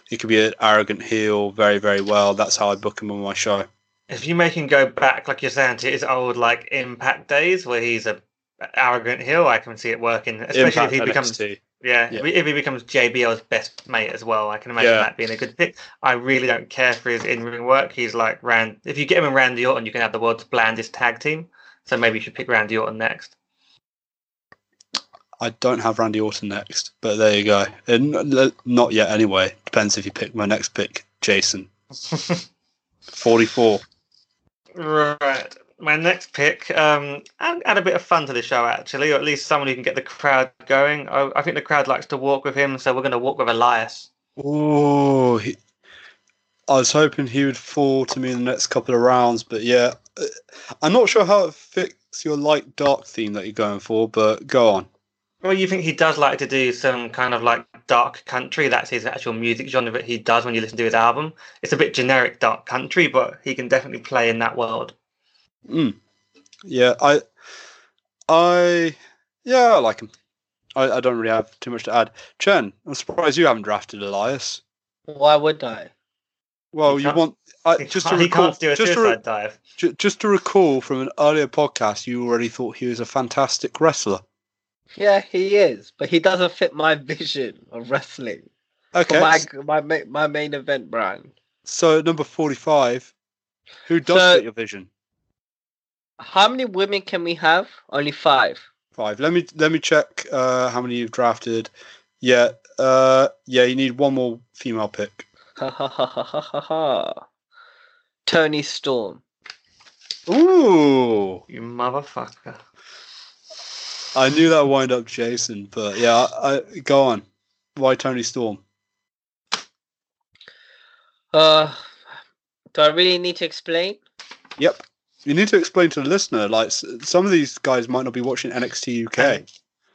He could be an arrogant heel very, very well. That's how I book him on my show. If you make him go back, like you're saying, to his old like Impact days where he's a arrogant heel, I can see it working. Especially Impact if he becomes NXT. Yeah, Yeah. if he becomes JBL's best mate as well, I can imagine Yeah. that being a good pick. I really don't care for his in-ring work. He's like Rand. If you get him in Randy Orton, you can have the world's blandest tag team. So maybe you should pick Randy Orton next. I don't have Randy Orton next, but there you go. And not yet anyway. Depends if you pick my next pick, Jason. <laughs> 44. right. My next pick, um, add, add a bit of fun to the show actually, or at least someone who can get the crowd going. I, I think the crowd likes to walk with him, so we're going to walk with Elias. Oh, he, I was hoping he would fall to me in the next couple of rounds, but yeah, I'm not sure how it fits your light dark theme that you're going for, but go on. Well, you think he does like to do some kind of like dark country? That's his actual music genre that he does when you listen to his album. It's a bit generic dark country, but he can definitely play in that world. Mm. Yeah, I, I, yeah, I like him. I, I don't really have too much to add. Chen, I'm surprised you haven't drafted Elias. Why would I? Well, you want I, He just to can't, recall, do a just, to suicide re- dive. ju- just to recall from an earlier podcast, you already thought he was a fantastic wrestler. Yeah, he is, but he doesn't fit my <laughs> vision of wrestling. Okay, For my my my main event brand. so number forty-five, who does So- fit your vision? How many women can we have? Only five. Five. Let me let me check uh, how many you've drafted. Yeah, uh, yeah, you need one more female pick. Ha ha ha ha ha ha ha. Toni Storm. Ooh, You motherfucker. I knew that would wind up Jason, but yeah, I, I, go on. Why Toni Storm? Uh, do I really need to explain? Yep. You need to explain to the listener, like some of these guys might not be watching NXT UK.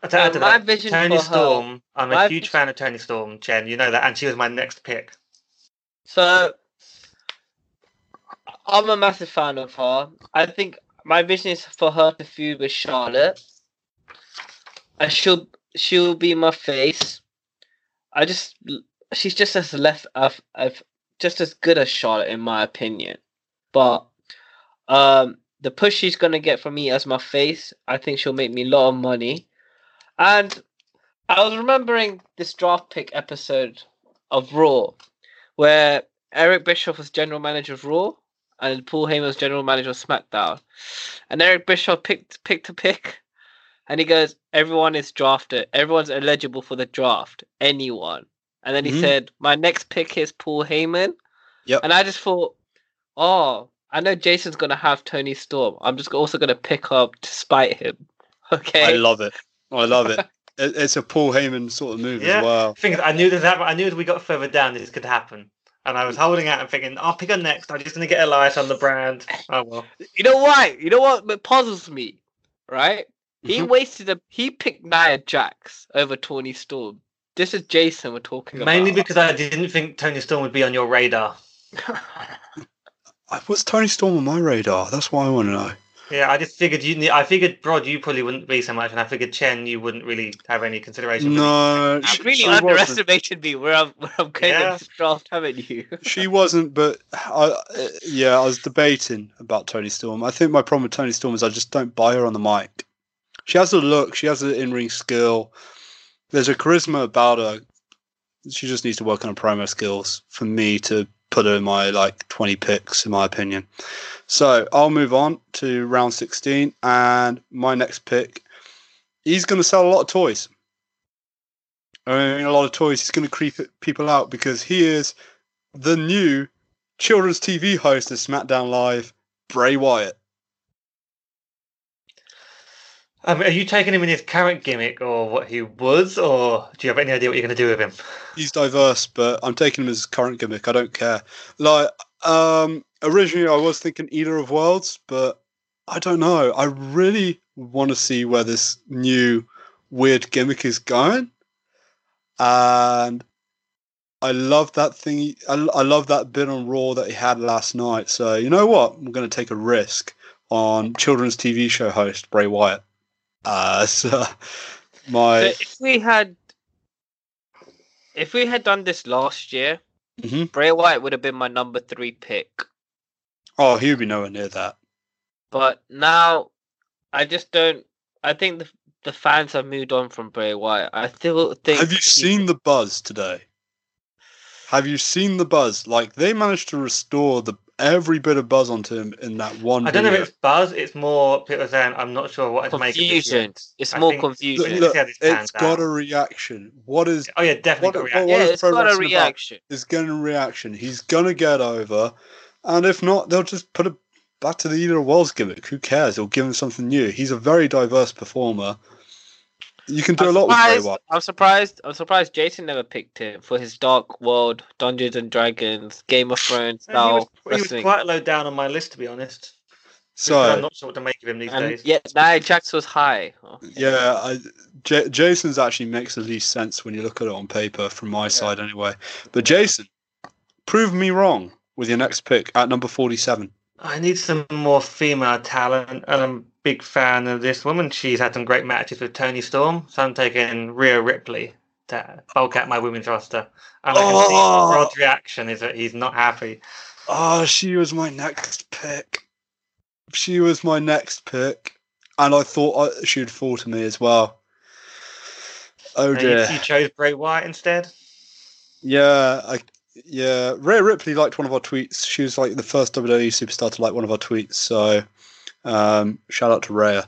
And to add to my that, vision Toni for her- Storm. I'm a huge vis- fan of Toni Storm, Jen. You know that, and she was my next pick. So, I'm a massive fan of her. I think my vision is for her to feud with Charlotte. And she'll she'll be my face. I just she's just as left of, of just as good as Charlotte in my opinion. But um the push she's gonna get from me as my face, I think she'll make me a lot of money. And I was remembering this draft pick episode of Raw where Eric Bischoff was general manager of Raw and Paul Heyman was general manager of SmackDown. And Eric Bischoff picked picked a pick and he goes, Everyone is drafted, everyone's eligible for the draft. Anyone. And then he Mhm. said, My next pick is Paul Heyman. Yep. And I just thought, Oh, I know Jason's gonna have Toni Storm. I'm just also gonna pick up to spite him. <laughs> Okay. I love it. I love it. <laughs> it. It's a Paul Heyman sort of move Yeah. as well. Thing is, I knew that. I knew as we got further down, this could happen. And I was holding out and thinking, I'll pick her next. I'm just going to get Elias on the brand. Oh, well. You know why? You know what that puzzles me, right? He Mhm. wasted a he picked Nia Jax over Toni Storm. This is Jason we're talking Mainly about. because I didn't think Toni Storm would be on your radar. <laughs> I- What's Toni Storm on my radar? That's what I want to know. Yeah, I just figured you. I figured Rod, you probably wouldn't be so much, and I figured Chen, you wouldn't really have any consideration. for. No, You she, really she wasn't. underestimated me where I'm where I'm going Yeah. in this draft, haven't you? <laughs> She wasn't, but I, uh, yeah, I was debating about Toni Storm. I think my problem with Toni Storm is I just don't buy her on the mic. She has a look, she has an in-ring skill. There's a charisma about her. She just needs to work on her promo skills for me to put her in my like 20 picks, in my opinion. So I'll move on to round 16, and my next pick. He's going to sell a lot of toys. I mean, a lot of toys. He's going to creep people out because he is the new children's TV host of SmackDown Live, Bray Wyatt. Um, are you taking him in his current gimmick, or what he was, or do you have any idea what you're going to do with him? He's diverse, but I'm taking him as current gimmick. I don't care. Like, um, originally I was thinking Eater of Worlds, but I don't know. I really want to see where this new weird gimmick is going, and I love that thing. I, I love that bit on Raw that he had last night. So you know what? I'm going to take a risk on children's TV show host Bray Wyatt. Uh, so <laughs> So my if we had if we had done this last year, Mhm. Bray Wyatt would have been my number three pick. oh, he would be nowhere near that. But now I just don't I think the the fans have moved on from Bray Wyatt. I still think Have you he- seen the buzz today? Have you seen the buzz? Like they managed to restore the every bit of buzz onto him in that one. I don't know if it's buzz. It's more people saying I'm not sure what to make of this confusion. It's I more think- Look, confusion. Look, see how this pans it's got out. a reaction. What is Oh yeah, definitely What- got a what- reaction. what yeah, is it's pro got a wrestling about? reaction. is getting a reaction? He's gonna get over, and if not, they'll just put it back to the Eater of Worlds gimmick. Who cares? They'll give him something new. He's a very diverse performer. You can do I'm a lot with Bray surprised, Wyatt. I'm surprised. I'm surprised Jason never picked him for his Dark World, Dungeons and Dragons, Game of Thrones Yeah, he, was, he was quite low down on my list to be honest. So I'm not sure what to make of him these and days. yeah, Nia Jax was high. Oh, Yeah, I, J- Jason's actually makes the least sense when you look at it on paper, from my side anyway. But Jason, prove me wrong with your next pick at number forty-seven. I need some more female talent, and I'm a big fan of this woman. She's had some great matches with Toni Storm, so I'm taking Rhea Ripley to bulk out my women's roster. And I can Oh. see Rod's reaction is that he's not happy. Oh, she was my next pick. She was my next pick, and I thought I, she would fall to me as well. Oh Uh, you, dear. you chose Bray Wyatt instead. Yeah, I yeah. Rhea Ripley liked one of our tweets. She was like the first WWE superstar to like one of our tweets. So um, shout out to Rhea.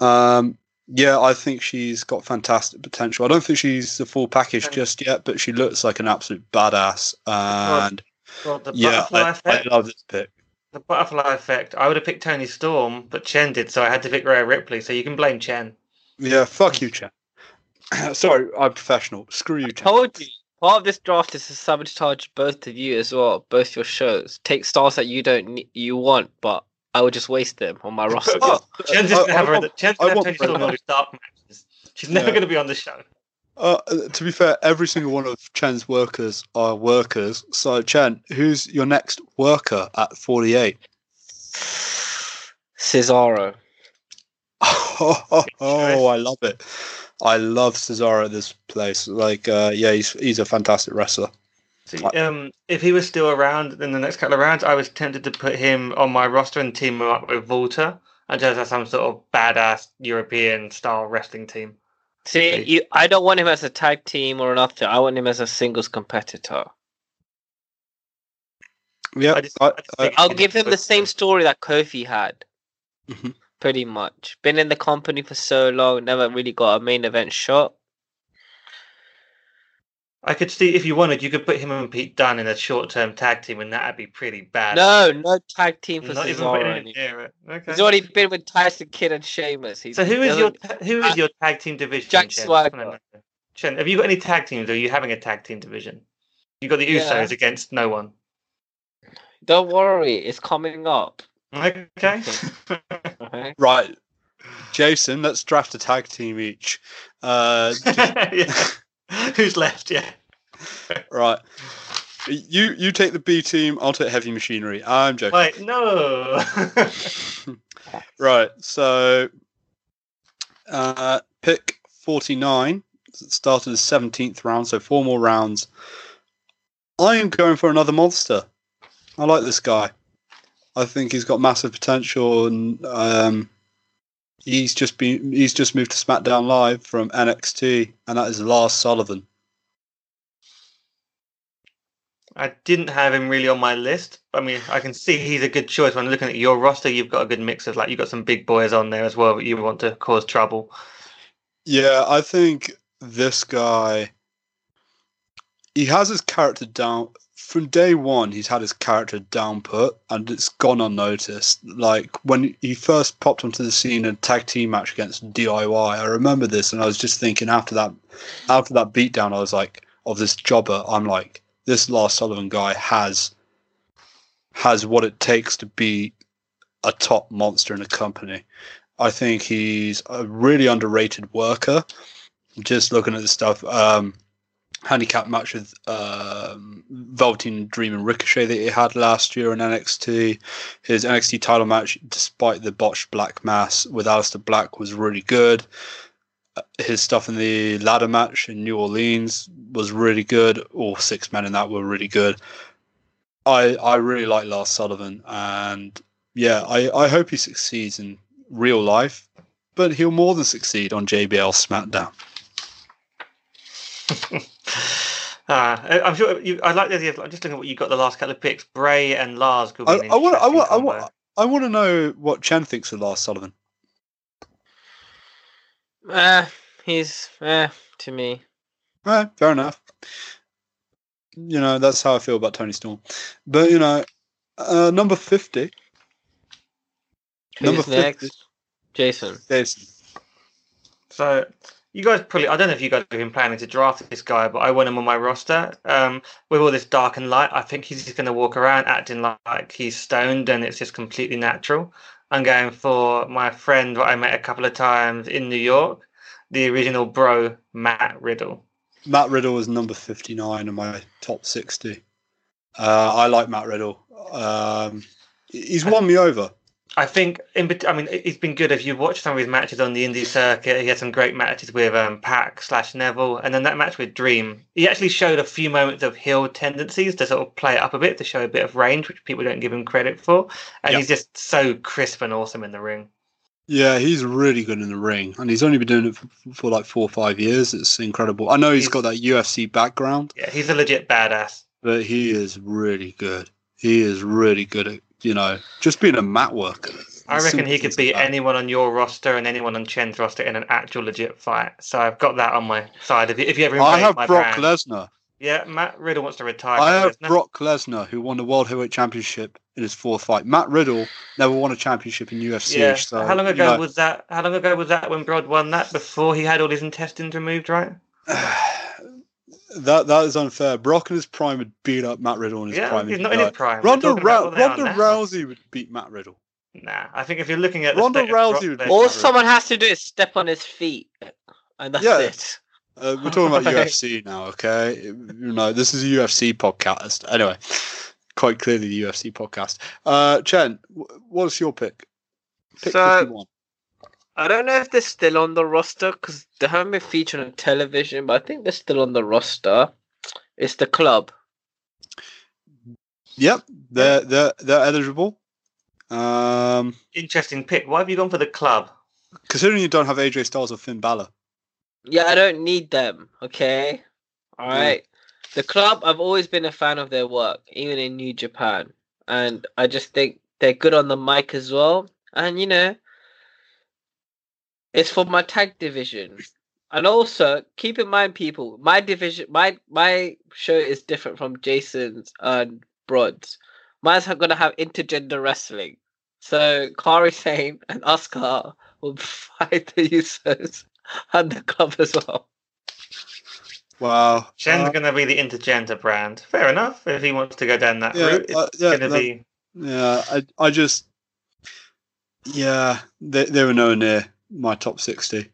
Um, yeah, I think she's got fantastic potential. I don't think she's the full package Okay. just yet, but she looks like an absolute badass. And Well, the yeah, butterfly I, I effect. love this pick. The butterfly effect. I would have picked Toni Storm, but Chen did, so I had to pick Rhea Ripley. So you can blame Chen. Yeah, fuck you, Chen. <clears throat> Sorry, I'm professional. Screw you, Chen. Told you. Part of this draft is to sabotage both of you as well, both your shows. Take stars that you don't ne- you want, but I would just waste them on my <laughs> roster. Oh, Chen's I- just gonna I have her. want- Chen's I gonna have Tony Bray on Wyatt. dark matches. She's never Yeah. going to be on the show. Uh, to be fair, every single one of Chen's workers are workers. So, Chen, who's your next worker at 48? <sighs> Cesaro. <laughs> Oh, I love it. I love Cesaro at this place. Like, uh, yeah, he's he's a fantastic wrestler. See, um, if he was still around in the next couple of rounds, I was tempted to put him on my roster and team him up with Volta and just have some sort of badass European style wrestling team. See, you, I don't want him as a tag team or nothing. I want him as a singles competitor. Yeah, I just- I, I just I, think- I'll give him the same story that Kofi had. Mhm. Pretty much. Been in the company for so long, never really got a main event shot. I could see if you wanted, you could put him and Pete Dunne in a short term tag team, and that'd be pretty bad. No, no tag team for not even putting Cesaro. him anymore. near it. Okay. He's already been with Tyson Kidd and Sheamus. He's, So who he your who is your tag team division? Jack Chen? Swagger. Chen, have you got any tag teams? Or are you having a tag team division? You got the Yeah. Usos against no one. Don't worry, it's coming up. Okay. <laughs> Okay? <laughs> right. Jason, let's draft a tag team each. Uh, <laughs> Yeah. <laughs> Who's left? Yeah. right. You you take the B team. I'll take heavy machinery. I'm joking. Wait, no. <laughs> Right. So, uh, pick 49 started the 17th round, so four more rounds. I am going for another monster. I like this guy. I think he's got massive potential, and um, he's just been he's just moved to SmackDown Live from NXT, and that is Lars Sullivan. I didn't have him really on my list. I mean, I can see he's a good choice. When looking at your roster, you've got a good mix of like you've got some big boys on there as well, but you want to cause trouble. Yeah, I think this guy he has his character down from day one he's had his character down put and it's gone unnoticed. Like when he first popped onto the scene in a tag team match against diy i remember this and i was just thinking after that after that beatdown i was like of this jobber i'm like this Lars Sullivan guy has has what it takes to be a top monster in a company. I think he's a really underrated worker. Just looking at the stuff, um, handicap match with um, Velveteen Dream and Ricochet that he had last year in NXT. His NXT title match, despite the botched Black Mass with Aleister Black, was really good. Uh, his stuff in the ladder match in New Orleans was really good. All six men in that were really good. I I really like Lars Sullivan, and yeah, I, I hope he succeeds in real life, but he'll more than succeed on JBL SmackDown. <laughs> Uh, I'm sure you, I like the idea of like, just looking at what you got the last couple of picks. Bray and Lars could be. I, I want. I want. I want. I want to know what Chen thinks of Lars Sullivan. Uh, he's uh, to me. Right, fair enough. You know that's how I feel about Toni Storm, but you know, uh, number fifty. Who's number next? 50. Jason. Jason. So you guys probably I don't know if you guys have been planning to draft this guy, but I want him on my roster. Um, with all this dark and light, I think he's just going to walk around acting like he's stoned, and it's just completely natural. I'm going for my friend that I met a couple of times in New York, the original bro Matt Riddle. Matt Riddle was number 59 in my top 60. Uh, I like Matt Riddle. Um, he's won me over. I think, in, I mean, he's been good. If you watch some of his matches on the indie circuit, he had some great matches with um, Pac slash Neville, and then that match with Dream, he actually showed a few moments of heel tendencies to sort of play it up a bit to show a bit of range, which people don't give him credit for. And yep. he's just so crisp and awesome in the ring. Yeah, he's really good in the ring, and he's only been doing it for, for like four or five years. It's incredible. I know he's, he's got that UFC background. Yeah, he's a legit badass. But he is really good. He is really good at you know, just being a mat worker. I reckon he could beat anyone on your roster and anyone on Chen's roster in an actual legit fight. So I've got that on my side. If you, if you ever, I have Brock Lesnar. Yeah, Matt Riddle wants to retire. I have Lesnar. Brock Lesnar, who won the World Heavyweight Championship in his fourth fight. Matt Riddle never won a championship in UFC. Yeah. So, how long ago you know, was that? How long ago was that when Broad won that? Before he had all his intestines removed, right? <sighs> <sighs> that that is unfair. Brock in his prime would beat up Matt Riddle in his yeah, prime. He's not in his prime. Ronda, Ra- Ronda Rousey would beat Matt Riddle. Nah, I think if you're looking at Ronda Rousey, would all someone has to do is step on his feet, and that's yeah. it. Uh, we're talking about <laughs> UFC now, okay? You know, this is a UFC podcast. Anyway, quite clearly the UFC podcast. Uh, Chen, what's your pick? Pick so, 51. I don't know if they're still on the roster because they haven't been featured on television, but I think they're still on the roster. It's the club. Yep, they're they're they're eligible. Um, Interesting pick. Why have you gone for the club? Considering you don't have AJ Styles or Finn Balor. Yeah, I don't need them. Okay, all right. Yeah. The club. I've always been a fan of their work, even in New Japan, and I just think they're good on the mic as well. And you know, it's for my tag division. And also keep in mind, people, my division, my my show is different from Jason's and Brod's. Mine's gonna have intergender wrestling. So Kairi Sane and Asuka will <laughs> fight the Usos and the club as well. Wow. Chen's uh, gonna be the intergender brand. Fair enough. If he wants to go down that yeah, route, it's uh, yeah, gonna be. Yeah, I I just yeah, they they were nowhere near my top sixty.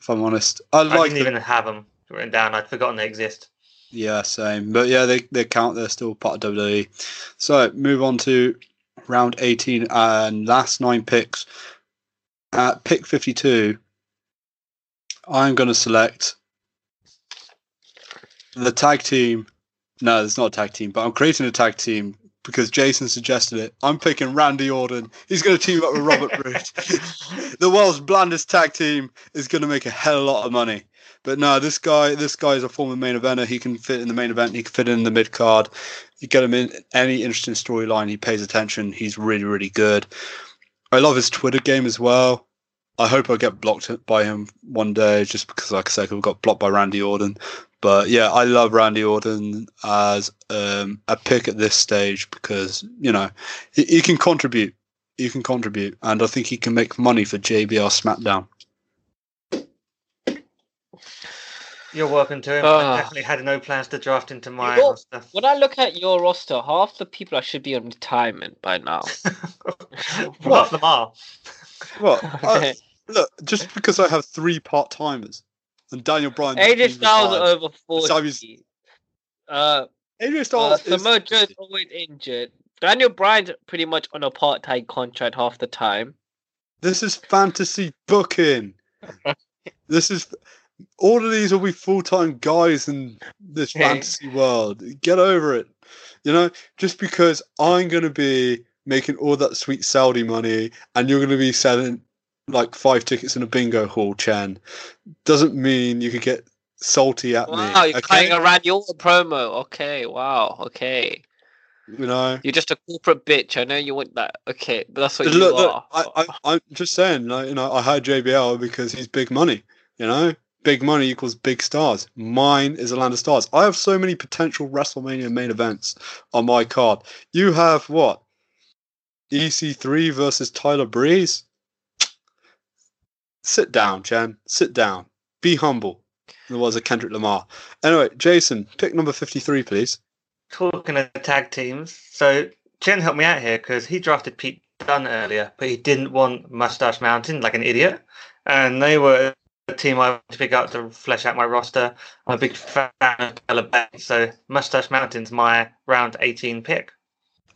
If I'm honest, I, I like didn't the, even have them written down. I'd forgotten they exist. Yeah, same. But yeah, they they count. They're still part of WWE. So move on to round 18 and last nine picks. at pick 52, I'm going to select the tag team. No, it's not a tag team, but I'm creating a tag team because Jason suggested it. I'm picking Randy Orton. He's going to team up with Robert <laughs> Roode. <laughs> the world's blandest tag team is going to make a hell of a lot of money. But no, this guy, this guy is a former main eventer. He can fit in the main event. He can fit in the mid card. You get him in any interesting storyline. He pays attention. He's really, really good. I love his Twitter game as well. I hope I get blocked by him one day, just because, like I said, we got blocked by Randy Orton. But yeah, I love Randy Orton as um, a pick at this stage because you know he, he, can contribute. He can contribute, and I think he can make money for JBL SmackDown. You're welcome to him. Uh, I definitely had no plans to draft into my roster. When I look at your roster, half the people I should be on retirement by now. <laughs> half them are. What? <laughs> Uh, look, just because I have three part timers and Daniel Bryan. AJ Styles over forty. Uh, AJ Styles. Uh, Samoa Joe's always injured. Daniel Bryan's pretty much on a part time contract half the time. This is fantasy booking. <laughs> this is all of these will be full time guys in this fantasy world. Get over it. You know, just because I'm going to be making all that sweet Saudi money and you're going to be selling like five tickets in a bingo hall, Chan, doesn't mean you could get salty at wow, me. Wow, you're okay? around your promo. Okay, wow, okay. You know, you're just a corporate bitch. I know you want that. Okay, but that's what look, you look, are. I, I, I'm just saying, like, you know, I hired JBL because he's big money. You know, big money equals big stars. Mine is a land of stars. I have so many potential WrestleMania main events on my card. You have what? EC3 versus Tyler Breeze? Sit down, Jen. Sit down. Be humble. There was a Kendrick Lamar. Anyway, Jason, pick number 53, please. Talking of tag teams, so Jen helped me out here because he drafted Pete Dunne earlier, but he didn't want Mustache Mountain like an idiot. And they were a team I want to pick up to flesh out my roster. I'm a big fan of Alabama, so Mustache Mountain's my round 18 pick.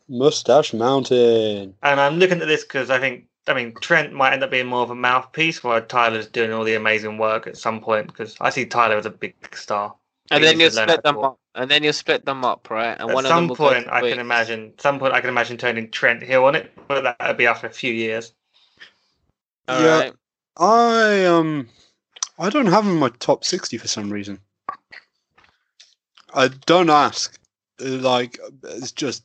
Mustache Mountain. And I'm looking at this because I think, I mean, Trent might end up being more of a mouthpiece while Tyler's doing all the amazing work at some point because I see Tyler as a big star. And then you'll split them up. And then you'll split them up, right? And at one some of them point, I can imagine. Some point, I can imagine turning Trent Hill on it, but that would be after a few years. All yeah, right. I um, I don't have him in my top 60 for some reason. I don't ask. Like, it's just,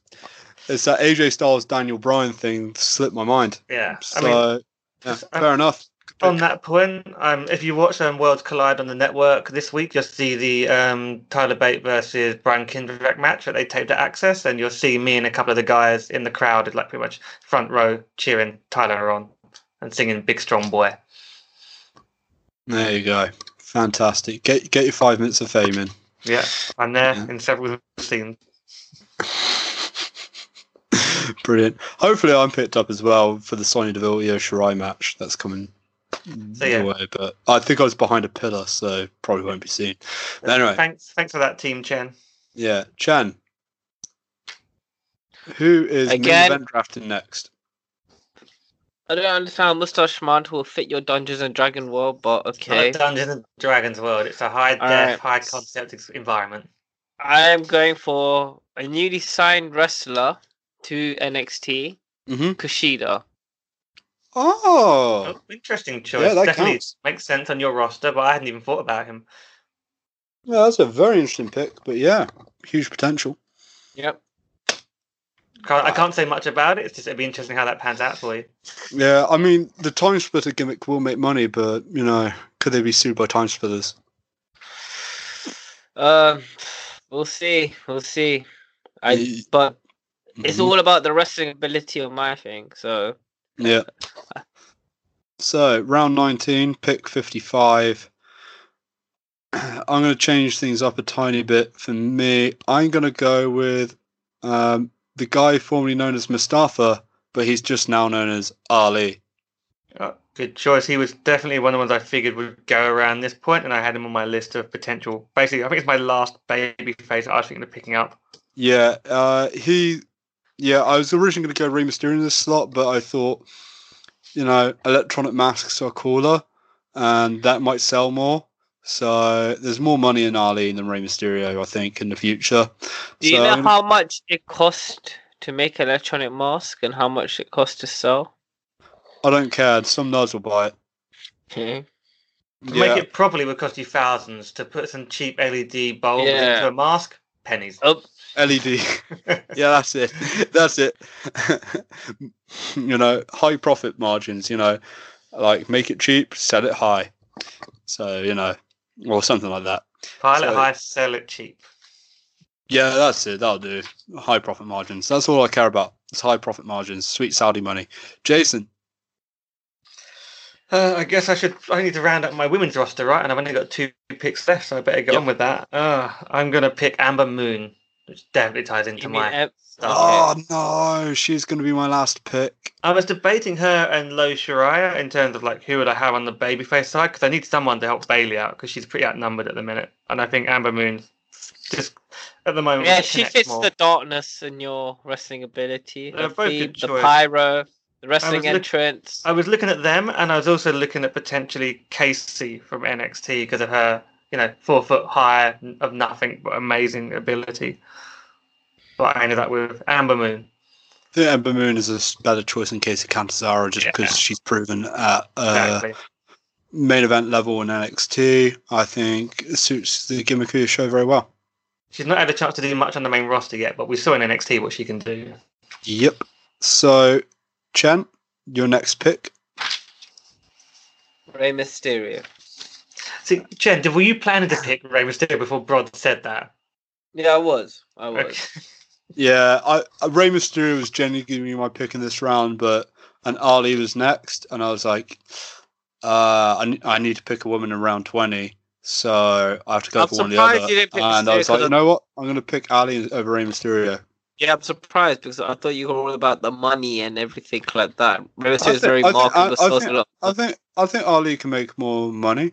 it's that AJ Styles Daniel Bryan thing slipped my mind. Yeah. So, I mean, yeah, fair enough. On that point, um, if you watch um, Worlds Collide on the network this week, you'll see the um, Tyler Bate versus Brian Kendrick match that they taped at Axxess, and you'll see me and a couple of the guys in the crowd, like pretty much front row, cheering Tyler on and singing "Big Strong Boy." There you go. Fantastic. Get get your five minutes of fame in. Yeah, I'm there yeah. in several scenes. Brilliant. Hopefully, I'm picked up as well for the Sonya Deville Io Shirai match that's coming so, yeah. away. But I think I was behind a pillar, so probably won't be seen. But anyway, thanks, thanks for that, team Chen. Yeah, Chen. Who is Again, event drafting next? I don't understand. Mustache Mountain will fit your Dungeons and Dragon world, but okay. Dungeons and Dragons world. It's a high def, right. high concept environment. I am going for a newly signed wrestler to NXT, mm-hmm. Kushida. Oh. oh, interesting choice. Yeah, that Definitely counts. makes sense on your roster, but I hadn't even thought about him. Yeah, that's a very interesting pick, but yeah, huge potential. Yep. Can't, I can't say much about it. It's just it'd be interesting how that pans out for you. Yeah, I mean the time splitter gimmick will make money, but you know, could they be sued by time splitters? Um, we'll see. We'll see. I but. It's all about the wrestling ability of my thing. So yeah. So round nineteen, pick fifty-five. <clears throat> I'm going to change things up a tiny bit for me. I'm going to go with um, the guy formerly known as Mustafa, but he's just now known as Ali. Oh, good choice. He was definitely one of the ones I figured would go around this point, and I had him on my list of potential. Basically, I think it's my last baby face I was thinking of picking up. Yeah, uh, he. Yeah, I was originally going to go Rey Mysterio in this slot, but I thought you know, electronic masks are cooler, and that might sell more. So there's more money in Ali than Rey Mysterio, I think, in the future. Do you so, know how much it cost to make an electronic mask and how much it cost to sell? I don't care. Some nerds will buy it. Okay. To Yeah. make it properly would cost you thousands. To put some cheap LED bulbs Yeah. into a mask, pennies. Oh, LED. <laughs> yeah, that's it. That's it. <laughs> you know, high profit margins. You know, like make it cheap, sell it high. So you know, or something like that. Pilot So- high, sell it cheap. Yeah, that's it. That'll do. High profit margins. That's all I care about. It's high profit margins. Sweet Saudi money. Jason. Uh, I guess I should. I need to round up my women's roster, right? And I've only got two picks left, so I better get Yep. on with that. Uh, I'm gonna pick Ember Moon, which definitely ties into my. em- Oh no, she's going to be my last pick. I was debating her and Io Shirai in terms of like who would I have on the babyface side because I need someone to help Bayley out because she's pretty outnumbered at the minute, and I think Ember Moon just at the moment. Yeah, she fits more. the darkness in your wrestling ability. They're both feet, the pyro, the wrestling look- entrance. I was looking at them, and I was also looking at potentially Kacy from NXT because of her, you know, four foot high of nothing but amazing ability. But I ended up with Ember Moon. I think Ember Moon is a better choice in case of Catanzaro just Yeah. because she's proven at uh, Exactly. main event level in NXT. I think it suits the gimmick of the show very well. She's not had a chance to do much on the main roster yet, but we saw in NXT what she can do. Yep. So, Chen, your next pick. Rey Mysterio. See, Jen, did, were you planning to pick Rey Mysterio before Brod said that? Yeah, I was. I was. Okay. <laughs> Yeah, I uh, Rey Mysterio was genuinely giving me my pick in this round, but and Ali was next, and I was like, uh, I, I need to pick a woman in round twenty, so I have to go I'm for one or the surprised other. you didn't pick and I was like, you know what? I'm going to pick Ali over Rey Mysterio. Yeah, I'm surprised because I thought you were all about the money and everything like that. Rey I Mysterio is think- very I think- marketable. I- I think- I think I think Ali can make more money than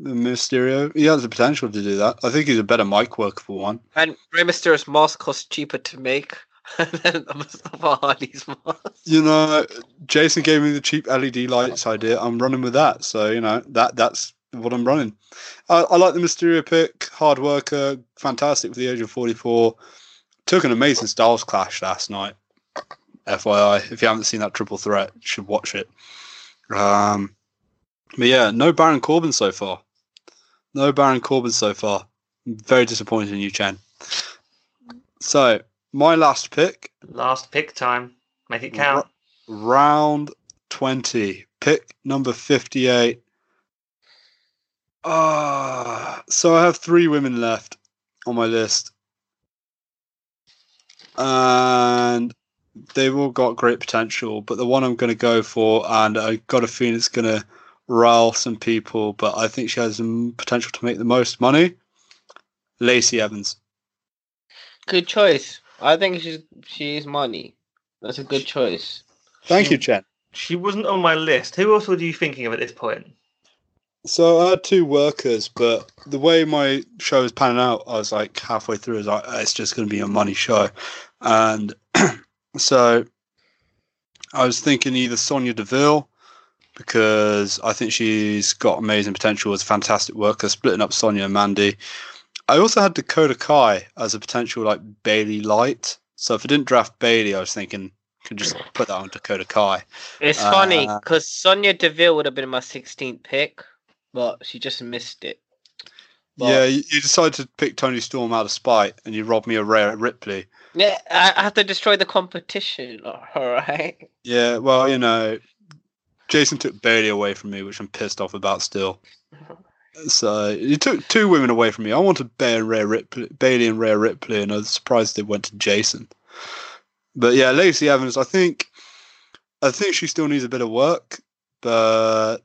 Mysterio. He has the potential to do that. I think he's a better mic worker for one. And Rey Mysterio's mask costs cheaper to make <laughs> than Mustafa Ali's mask. You know, Jason gave me the cheap LED lights idea. I'm running with that. So you know that that's what I'm running. I, I like the Mysterio pick. Hard worker, fantastic for the age of 44. Took an amazing Styles clash last night. FYI, if you haven't seen that triple threat, you should watch it. Um, but yeah, no Baron Corbin so far. No Baron Corbin so far. Very disappointed in you, Chen. So my last pick Last pick time. Make it count. round 20 pick number 58 Ah, so i have three women left on my list and they've all got great potential but the one i'm going to go for and i got a feeling it's going to rile some people but i think she has some potential to make the most money lacey evans Good choice. I think she's she's money. That's a good choice. thank you chen She wasn't on my list. Who else were you thinking of at this point? So I had two workers, but the way my show was panning out, I was like halfway through, I was like, "Oh, it's just going to be a money show. And <clears throat> so I was thinking either Sonya Deville, because I think she's got amazing potential as a fantastic worker, splitting up Sonya and Mandy. I also had Dakota Kai as a potential like Bayley light. So if I didn't draft Bayley, I was thinking, could just put that on Dakota Kai. It's funny Uh, because Sonya Deville would have been my 16th pick, but she just missed it. But- yeah, you, you decided to pick Toni Storm out of spite, and you robbed me of Rhea Ripley. Yeah, I I have to destroy the competition. <laughs> All right. Yeah, well, you know, Jason took Bayley away from me, which I'm pissed off about still. <laughs> So you took two women away from me. I wanted Bay and Rhea Ripley, Bayley and Rhea Ripley, and I was surprised they went to Jason. But yeah, Lacey Evans, I think, I think she still needs a bit of work, but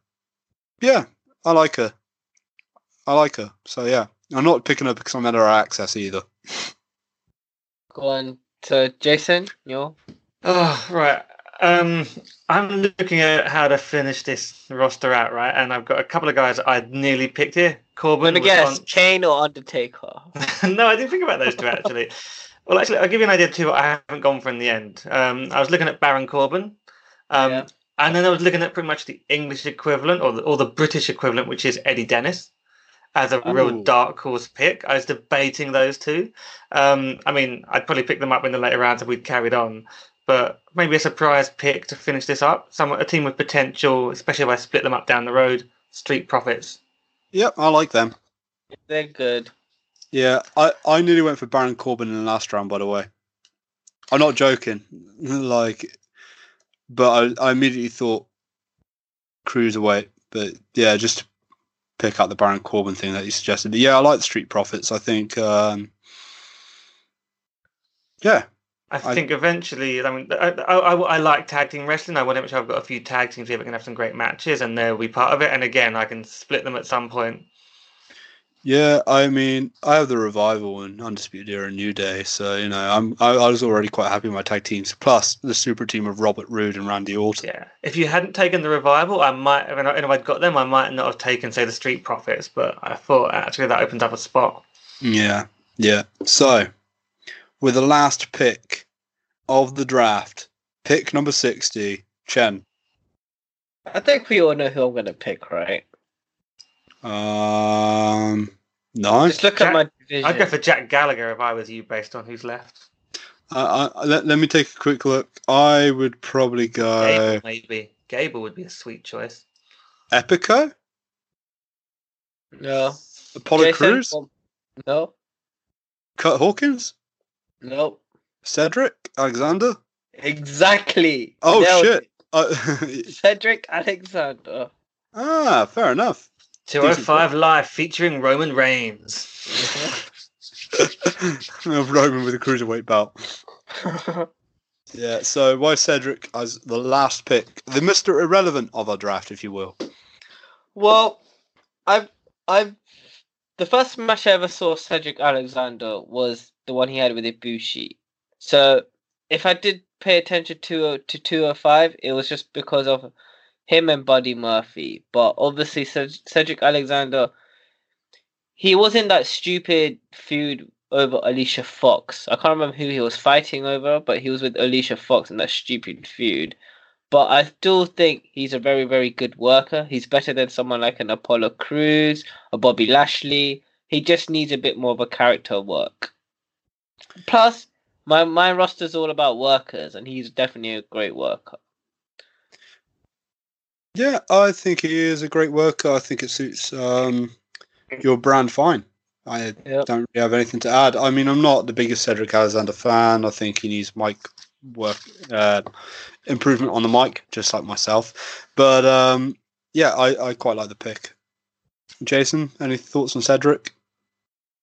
yeah, I like her. I like her. So yeah, I'm not picking her because I'm at her access either. Go on to Jason. Your Oh, right. Um, I'm looking at how to finish this roster out, right? And I've got a couple of guys I'd nearly picked here. Corbin. was guess on- Kane or Undertaker. <laughs> no, I didn't think about those two <laughs> actually. well, actually, I'll give you an idea too. What I haven't gone for in the end. Um, I was looking at Baron Corbin. Um, Yeah. And then I was looking at pretty much the English equivalent or the, or the British equivalent, which is Eddie Dennis, as a real dark horse pick. I was debating those two. Um, I mean, I'd probably pick them up in the later rounds if we'd carried on, but maybe a surprise pick to finish this up. Some a team with potential, especially if I split them up down the road. Street Profits. Yep, I like them. They're good. Yeah, I, I nearly went for Baron Corbin in the last round, by the way. I'm not joking. <laughs> like, but I, I immediately thought cruiserweight. But yeah, just to pick up the Baron Corbin thing that you suggested. But yeah, I like the Street Profits. I think, um, yeah, I I- think eventually, I mean, I, I, I, I like tag team wrestling. I want to make sure I've got a few tag teams here that can have some great matches, and they'll be part of it. And again, I can split them at some point. yeah. I mean, I have the revival and Undisputed Era and New Day, so you know, I'm I, I was already quite happy with my tag teams. Plus the super team of Robert Roode and Randy Orton. Yeah. If you hadn't taken the revival, I might, and if I'd got them, I might not have taken, say, the Street Profits. But I thought actually that opens up a spot. Yeah, yeah. So, with the last pick of the draft, pick number 60, Chen. I think we all know who I'm gonna pick, right? Um, no. Just look at my division. I'd go for Jack Gallagher if I was you, based on who's left. Uh, uh, let, let me take a quick look. I would probably go Gable, maybe. Gable would be a sweet choice. Epico, no. Apollo Jason? Cruz, No. Kurt Hawkins, No. Cedric, Alexander. Exactly. Oh, Nailed shit. Uh, <laughs> <laughs> Cedric Alexander. ah, fair enough. 205 Live featuring Roman Reigns. <laughs> Roman with a cruiserweight belt. Yeah, so why Cedric as the last pick, the Mister Irrelevant of our draft, if you will. well, I've I've the first match I ever saw Cedric Alexander was the one he had with Ibushi. So if I did pay attention to uh, to two or five, it was just because of him and Buddy Murphy. But obviously Cedric Alexander, he was in that stupid feud over Alicia Fox. I can't remember who he was fighting over, but he was with Alicia Fox in that stupid feud. But I still think he's a very, very good worker. He's better than someone like an Apollo Cruz or Bobby Lashley. He just needs a bit more of a character work. Plus, my my roster's all about workers, and he's definitely a great worker. Yeah, I think he is a great worker. I think it suits um, your brand fine. I Yep. don't really have anything to add. I mean, I'm not the biggest Cedric Alexander fan. I think he needs mic work uh, improvement on the mic, just like myself. But um, yeah, I, I quite like the pick. Jason, any thoughts on Cedric?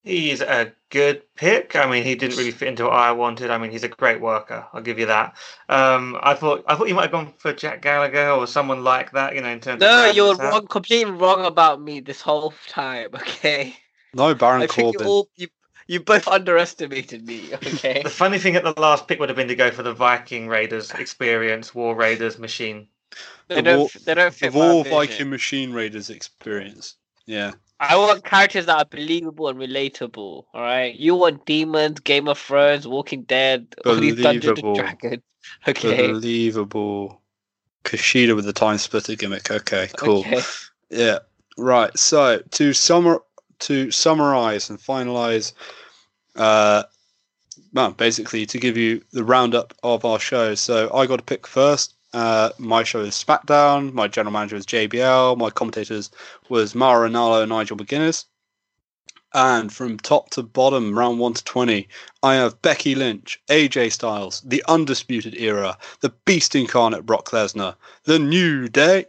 He's a good pick. I mean, he didn't really fit into what I wanted. I mean, he's a great worker. I'll give you that. Um, I thought I thought you might have gone for Jack Gallagher or someone like that. You know, in terms of No, rounding you're us wrong, completely wrong about me this whole time. <laughs> Okay, No, Baron I think you Corbin. all you you both underestimated me. <laughs> Okay. The funny thing at the last pick would have been to go for the Viking Raiders experience, War Raiders machine. They The don't. war- they don't The fit War. Viking Machine Raiders experience. Yeah. I want characters that are believable and relatable. All right. You want demons, Game of Thrones, Walking Dead, all these Dungeons and Dragons. <laughs> Okay. Believable. Kushida with the time splitter gimmick. Okay, cool. Okay. Yeah. Right. So to summer to summarize and finalize uh well, basically to give you the roundup of our show. So I got to pick first. Uh, my show is SmackDown. My general manager is JBL. My commentators was Mauro Ranallo and Nigel McGuinness. And from top to bottom, round one to twenty, I have Becky Lynch, AJ Styles, the Undisputed Era, the Beast Incarnate Brock Lesnar, the New Day,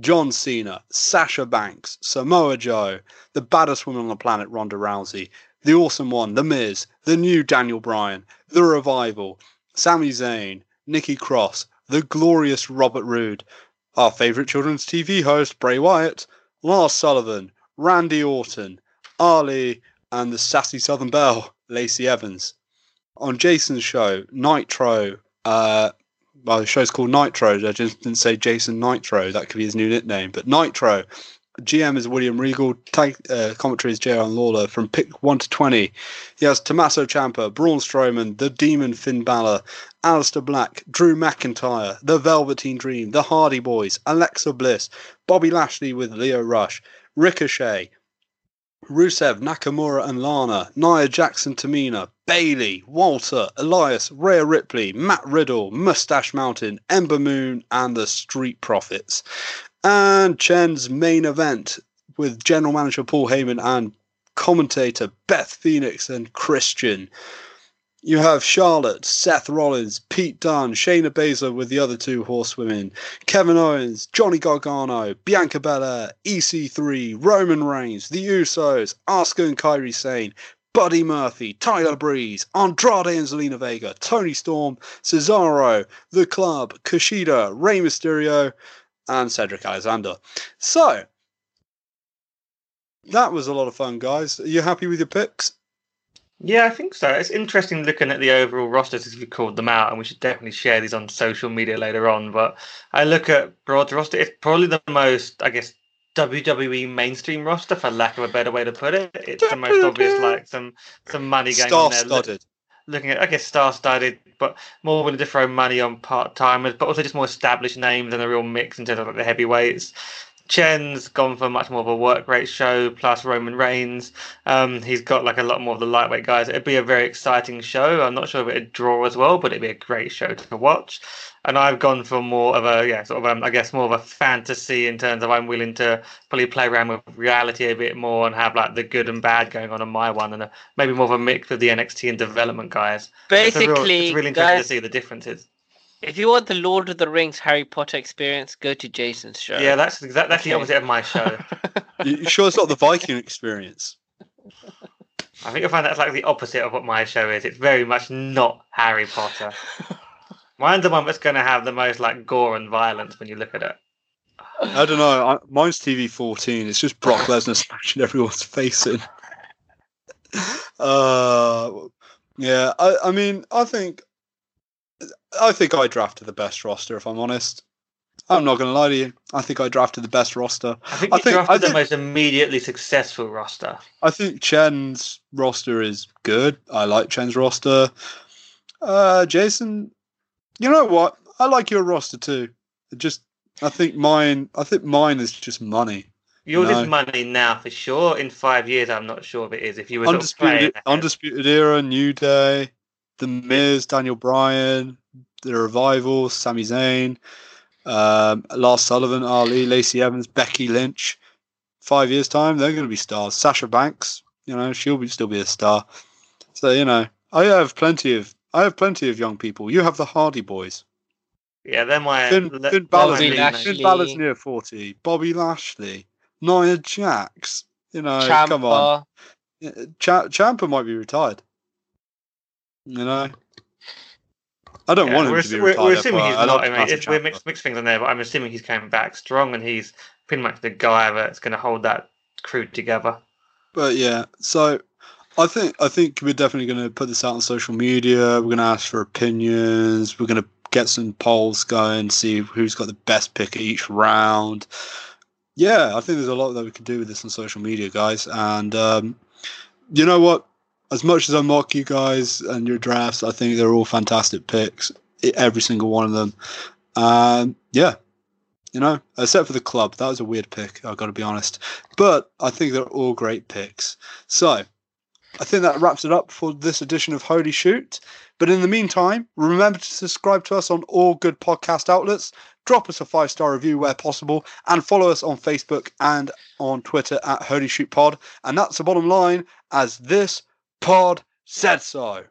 John Cena, Sasha Banks, Samoa Joe, the baddest woman on the planet, Ronda Rousey, the Awesome One, The Miz, the new Daniel Bryan, The Revival, Sami Zayn, Nikki Cross, the glorious Robert Roode, our favourite children's TV host, Bray Wyatt, Lars Sullivan, Randy Orton, Ali, and the sassy Southern Belle, Lacey Evans. On Jason's show, Nitro, uh, well, the show's called Nitro. I just didn't say Jason Nitro. That could be his new nickname. But Nitro. GM is William Regal. Uh, commentary is JR Lawler. From pick 1 to 20, he has Tommaso Ciampa, Braun Strowman, The Demon Finn Balor, Aleister Black, Drew McIntyre, The Velveteen Dream, The Hardy Boys, Alexa Bliss, Bobby Lashley with Lio Rush, Ricochet, Rusev, Nakamura and Lana, Nia Jackson Tamina, Bayley, Walter, Elias, Rhea Ripley, Matt Riddle, Mustache Mountain, Ember Moon, and the Street Profits. And Chen's main event with General Manager Paul Heyman and commentator Beth Phoenix and Christian. You have Charlotte, Seth Rollins, Pete Dunne, Shayna Baszler with the other two horsewomen, Kevin Owens, Johnny Gargano, Bianca Belair, EC3, Roman Reigns, The Usos, Asuka and Kairi Sane, Buddy Murphy, Tyler Breeze, Andrade and Zelina Vega, Toni Storm, Cesaro, The Club, Kushida, Rey Mysterio, and Cedric Alexander. So, that was a lot of fun, guys. Are you happy with your picks? Yeah, I think so. It's interesting looking at the overall rosters as we called them out, and we should definitely share these on social media later on. But I look at broad roster; it's probably the most, I guess, WWE mainstream roster, for lack of a better way to put it. It's the most obvious, like some some money going on there. Star-studded. Looking at, I guess, star-studded, but more willing to throw money on part-timers, but also just more established names and a real mix in terms of like the heavyweights. Chen's gone for much more of a work rate show, plus Roman Reigns. Um, he's got like a lot more of the lightweight guys. It'd be a very exciting show. I'm not sure if it'd draw as well, but it'd be a great show to watch. And I've gone for more of a, yeah, sort of, um, I guess, more of a fantasy in terms of I'm willing to probably play around with reality a bit more and have like the good and bad going on on my one, and a, maybe more of a mix of the NXT and development guys. It's real- Basically, it's really interesting guys- to see the differences. If you want the Lord of the Rings Harry Potter experience, go to Jason's show. Yeah, that's exactly that's the opposite of my show. <laughs> You you sure it's not the Viking experience? I think you'll find that's like the opposite of what my show is. It's very much not Harry Potter. <laughs> Mine's the one that's going to have the most like gore and violence when you look at it. I don't know. I, mine's TV fourteen. It's just Brock Lesnar <laughs> smashing everyone's face in. Uh, yeah. I, I mean, I think, I think I drafted the best roster. If I'm honest, I'm not going to lie to you. I think I drafted the best roster. I think I think- drafted I the most immediately successful roster. I think Chen's roster is good. I like Chen's roster. Uh, Jason, you know what? I like your roster too. It just, I think mine. I think mine is just money. Yours No. is money now for sure. In five years, I'm not sure if it is. If you were sort of playing Undisputed. Undisputed Era, New Day, The Miz, Daniel Bryan, The Revival, Sami Zayn, um, Lars Sullivan, Ali, Lacey Evans, Becky Lynch. Five years time, they're going to be stars. Sasha Banks, you know, she'll be still be a star. So you know, I have plenty of I have plenty of young people. You have the Hardy Boys. yeah, then my Finn, le- Finn my Balor's Bobby Lashley. Finn Balor's near forty. Bobby Lashley, Nia Jax. You know, come on. Ch- Ciampa might be retired. You know, I don't Yeah, want him to be we're, retired. we're assuming he's I not. I mean, it's, we're mixed, mixed things in there, but I'm assuming he's coming back strong, and he's pretty much the guy that's going to hold that crew together. But yeah, so I think I think we're definitely going to put this out on social media. We're going to ask for opinions. We're going to get some polls going, see who's got the best pick each round. Yeah, I think there's a lot that we could do with this on social media, guys. And um, you know what? As much as I mock you guys and your drafts, I think they're all fantastic picks. Every single one of them. Um, yeah, you know, except for the club. That was a weird pick. I've got to be honest. But I think they're all great picks. So I think that wraps it up for this edition of Holy Shoot. But in the meantime, remember to subscribe to us on all good podcast outlets. Drop us a five star review where possible, and follow us on Facebook and on Twitter at Holy Shoot Pod. And that's the bottom line, as this pod said so.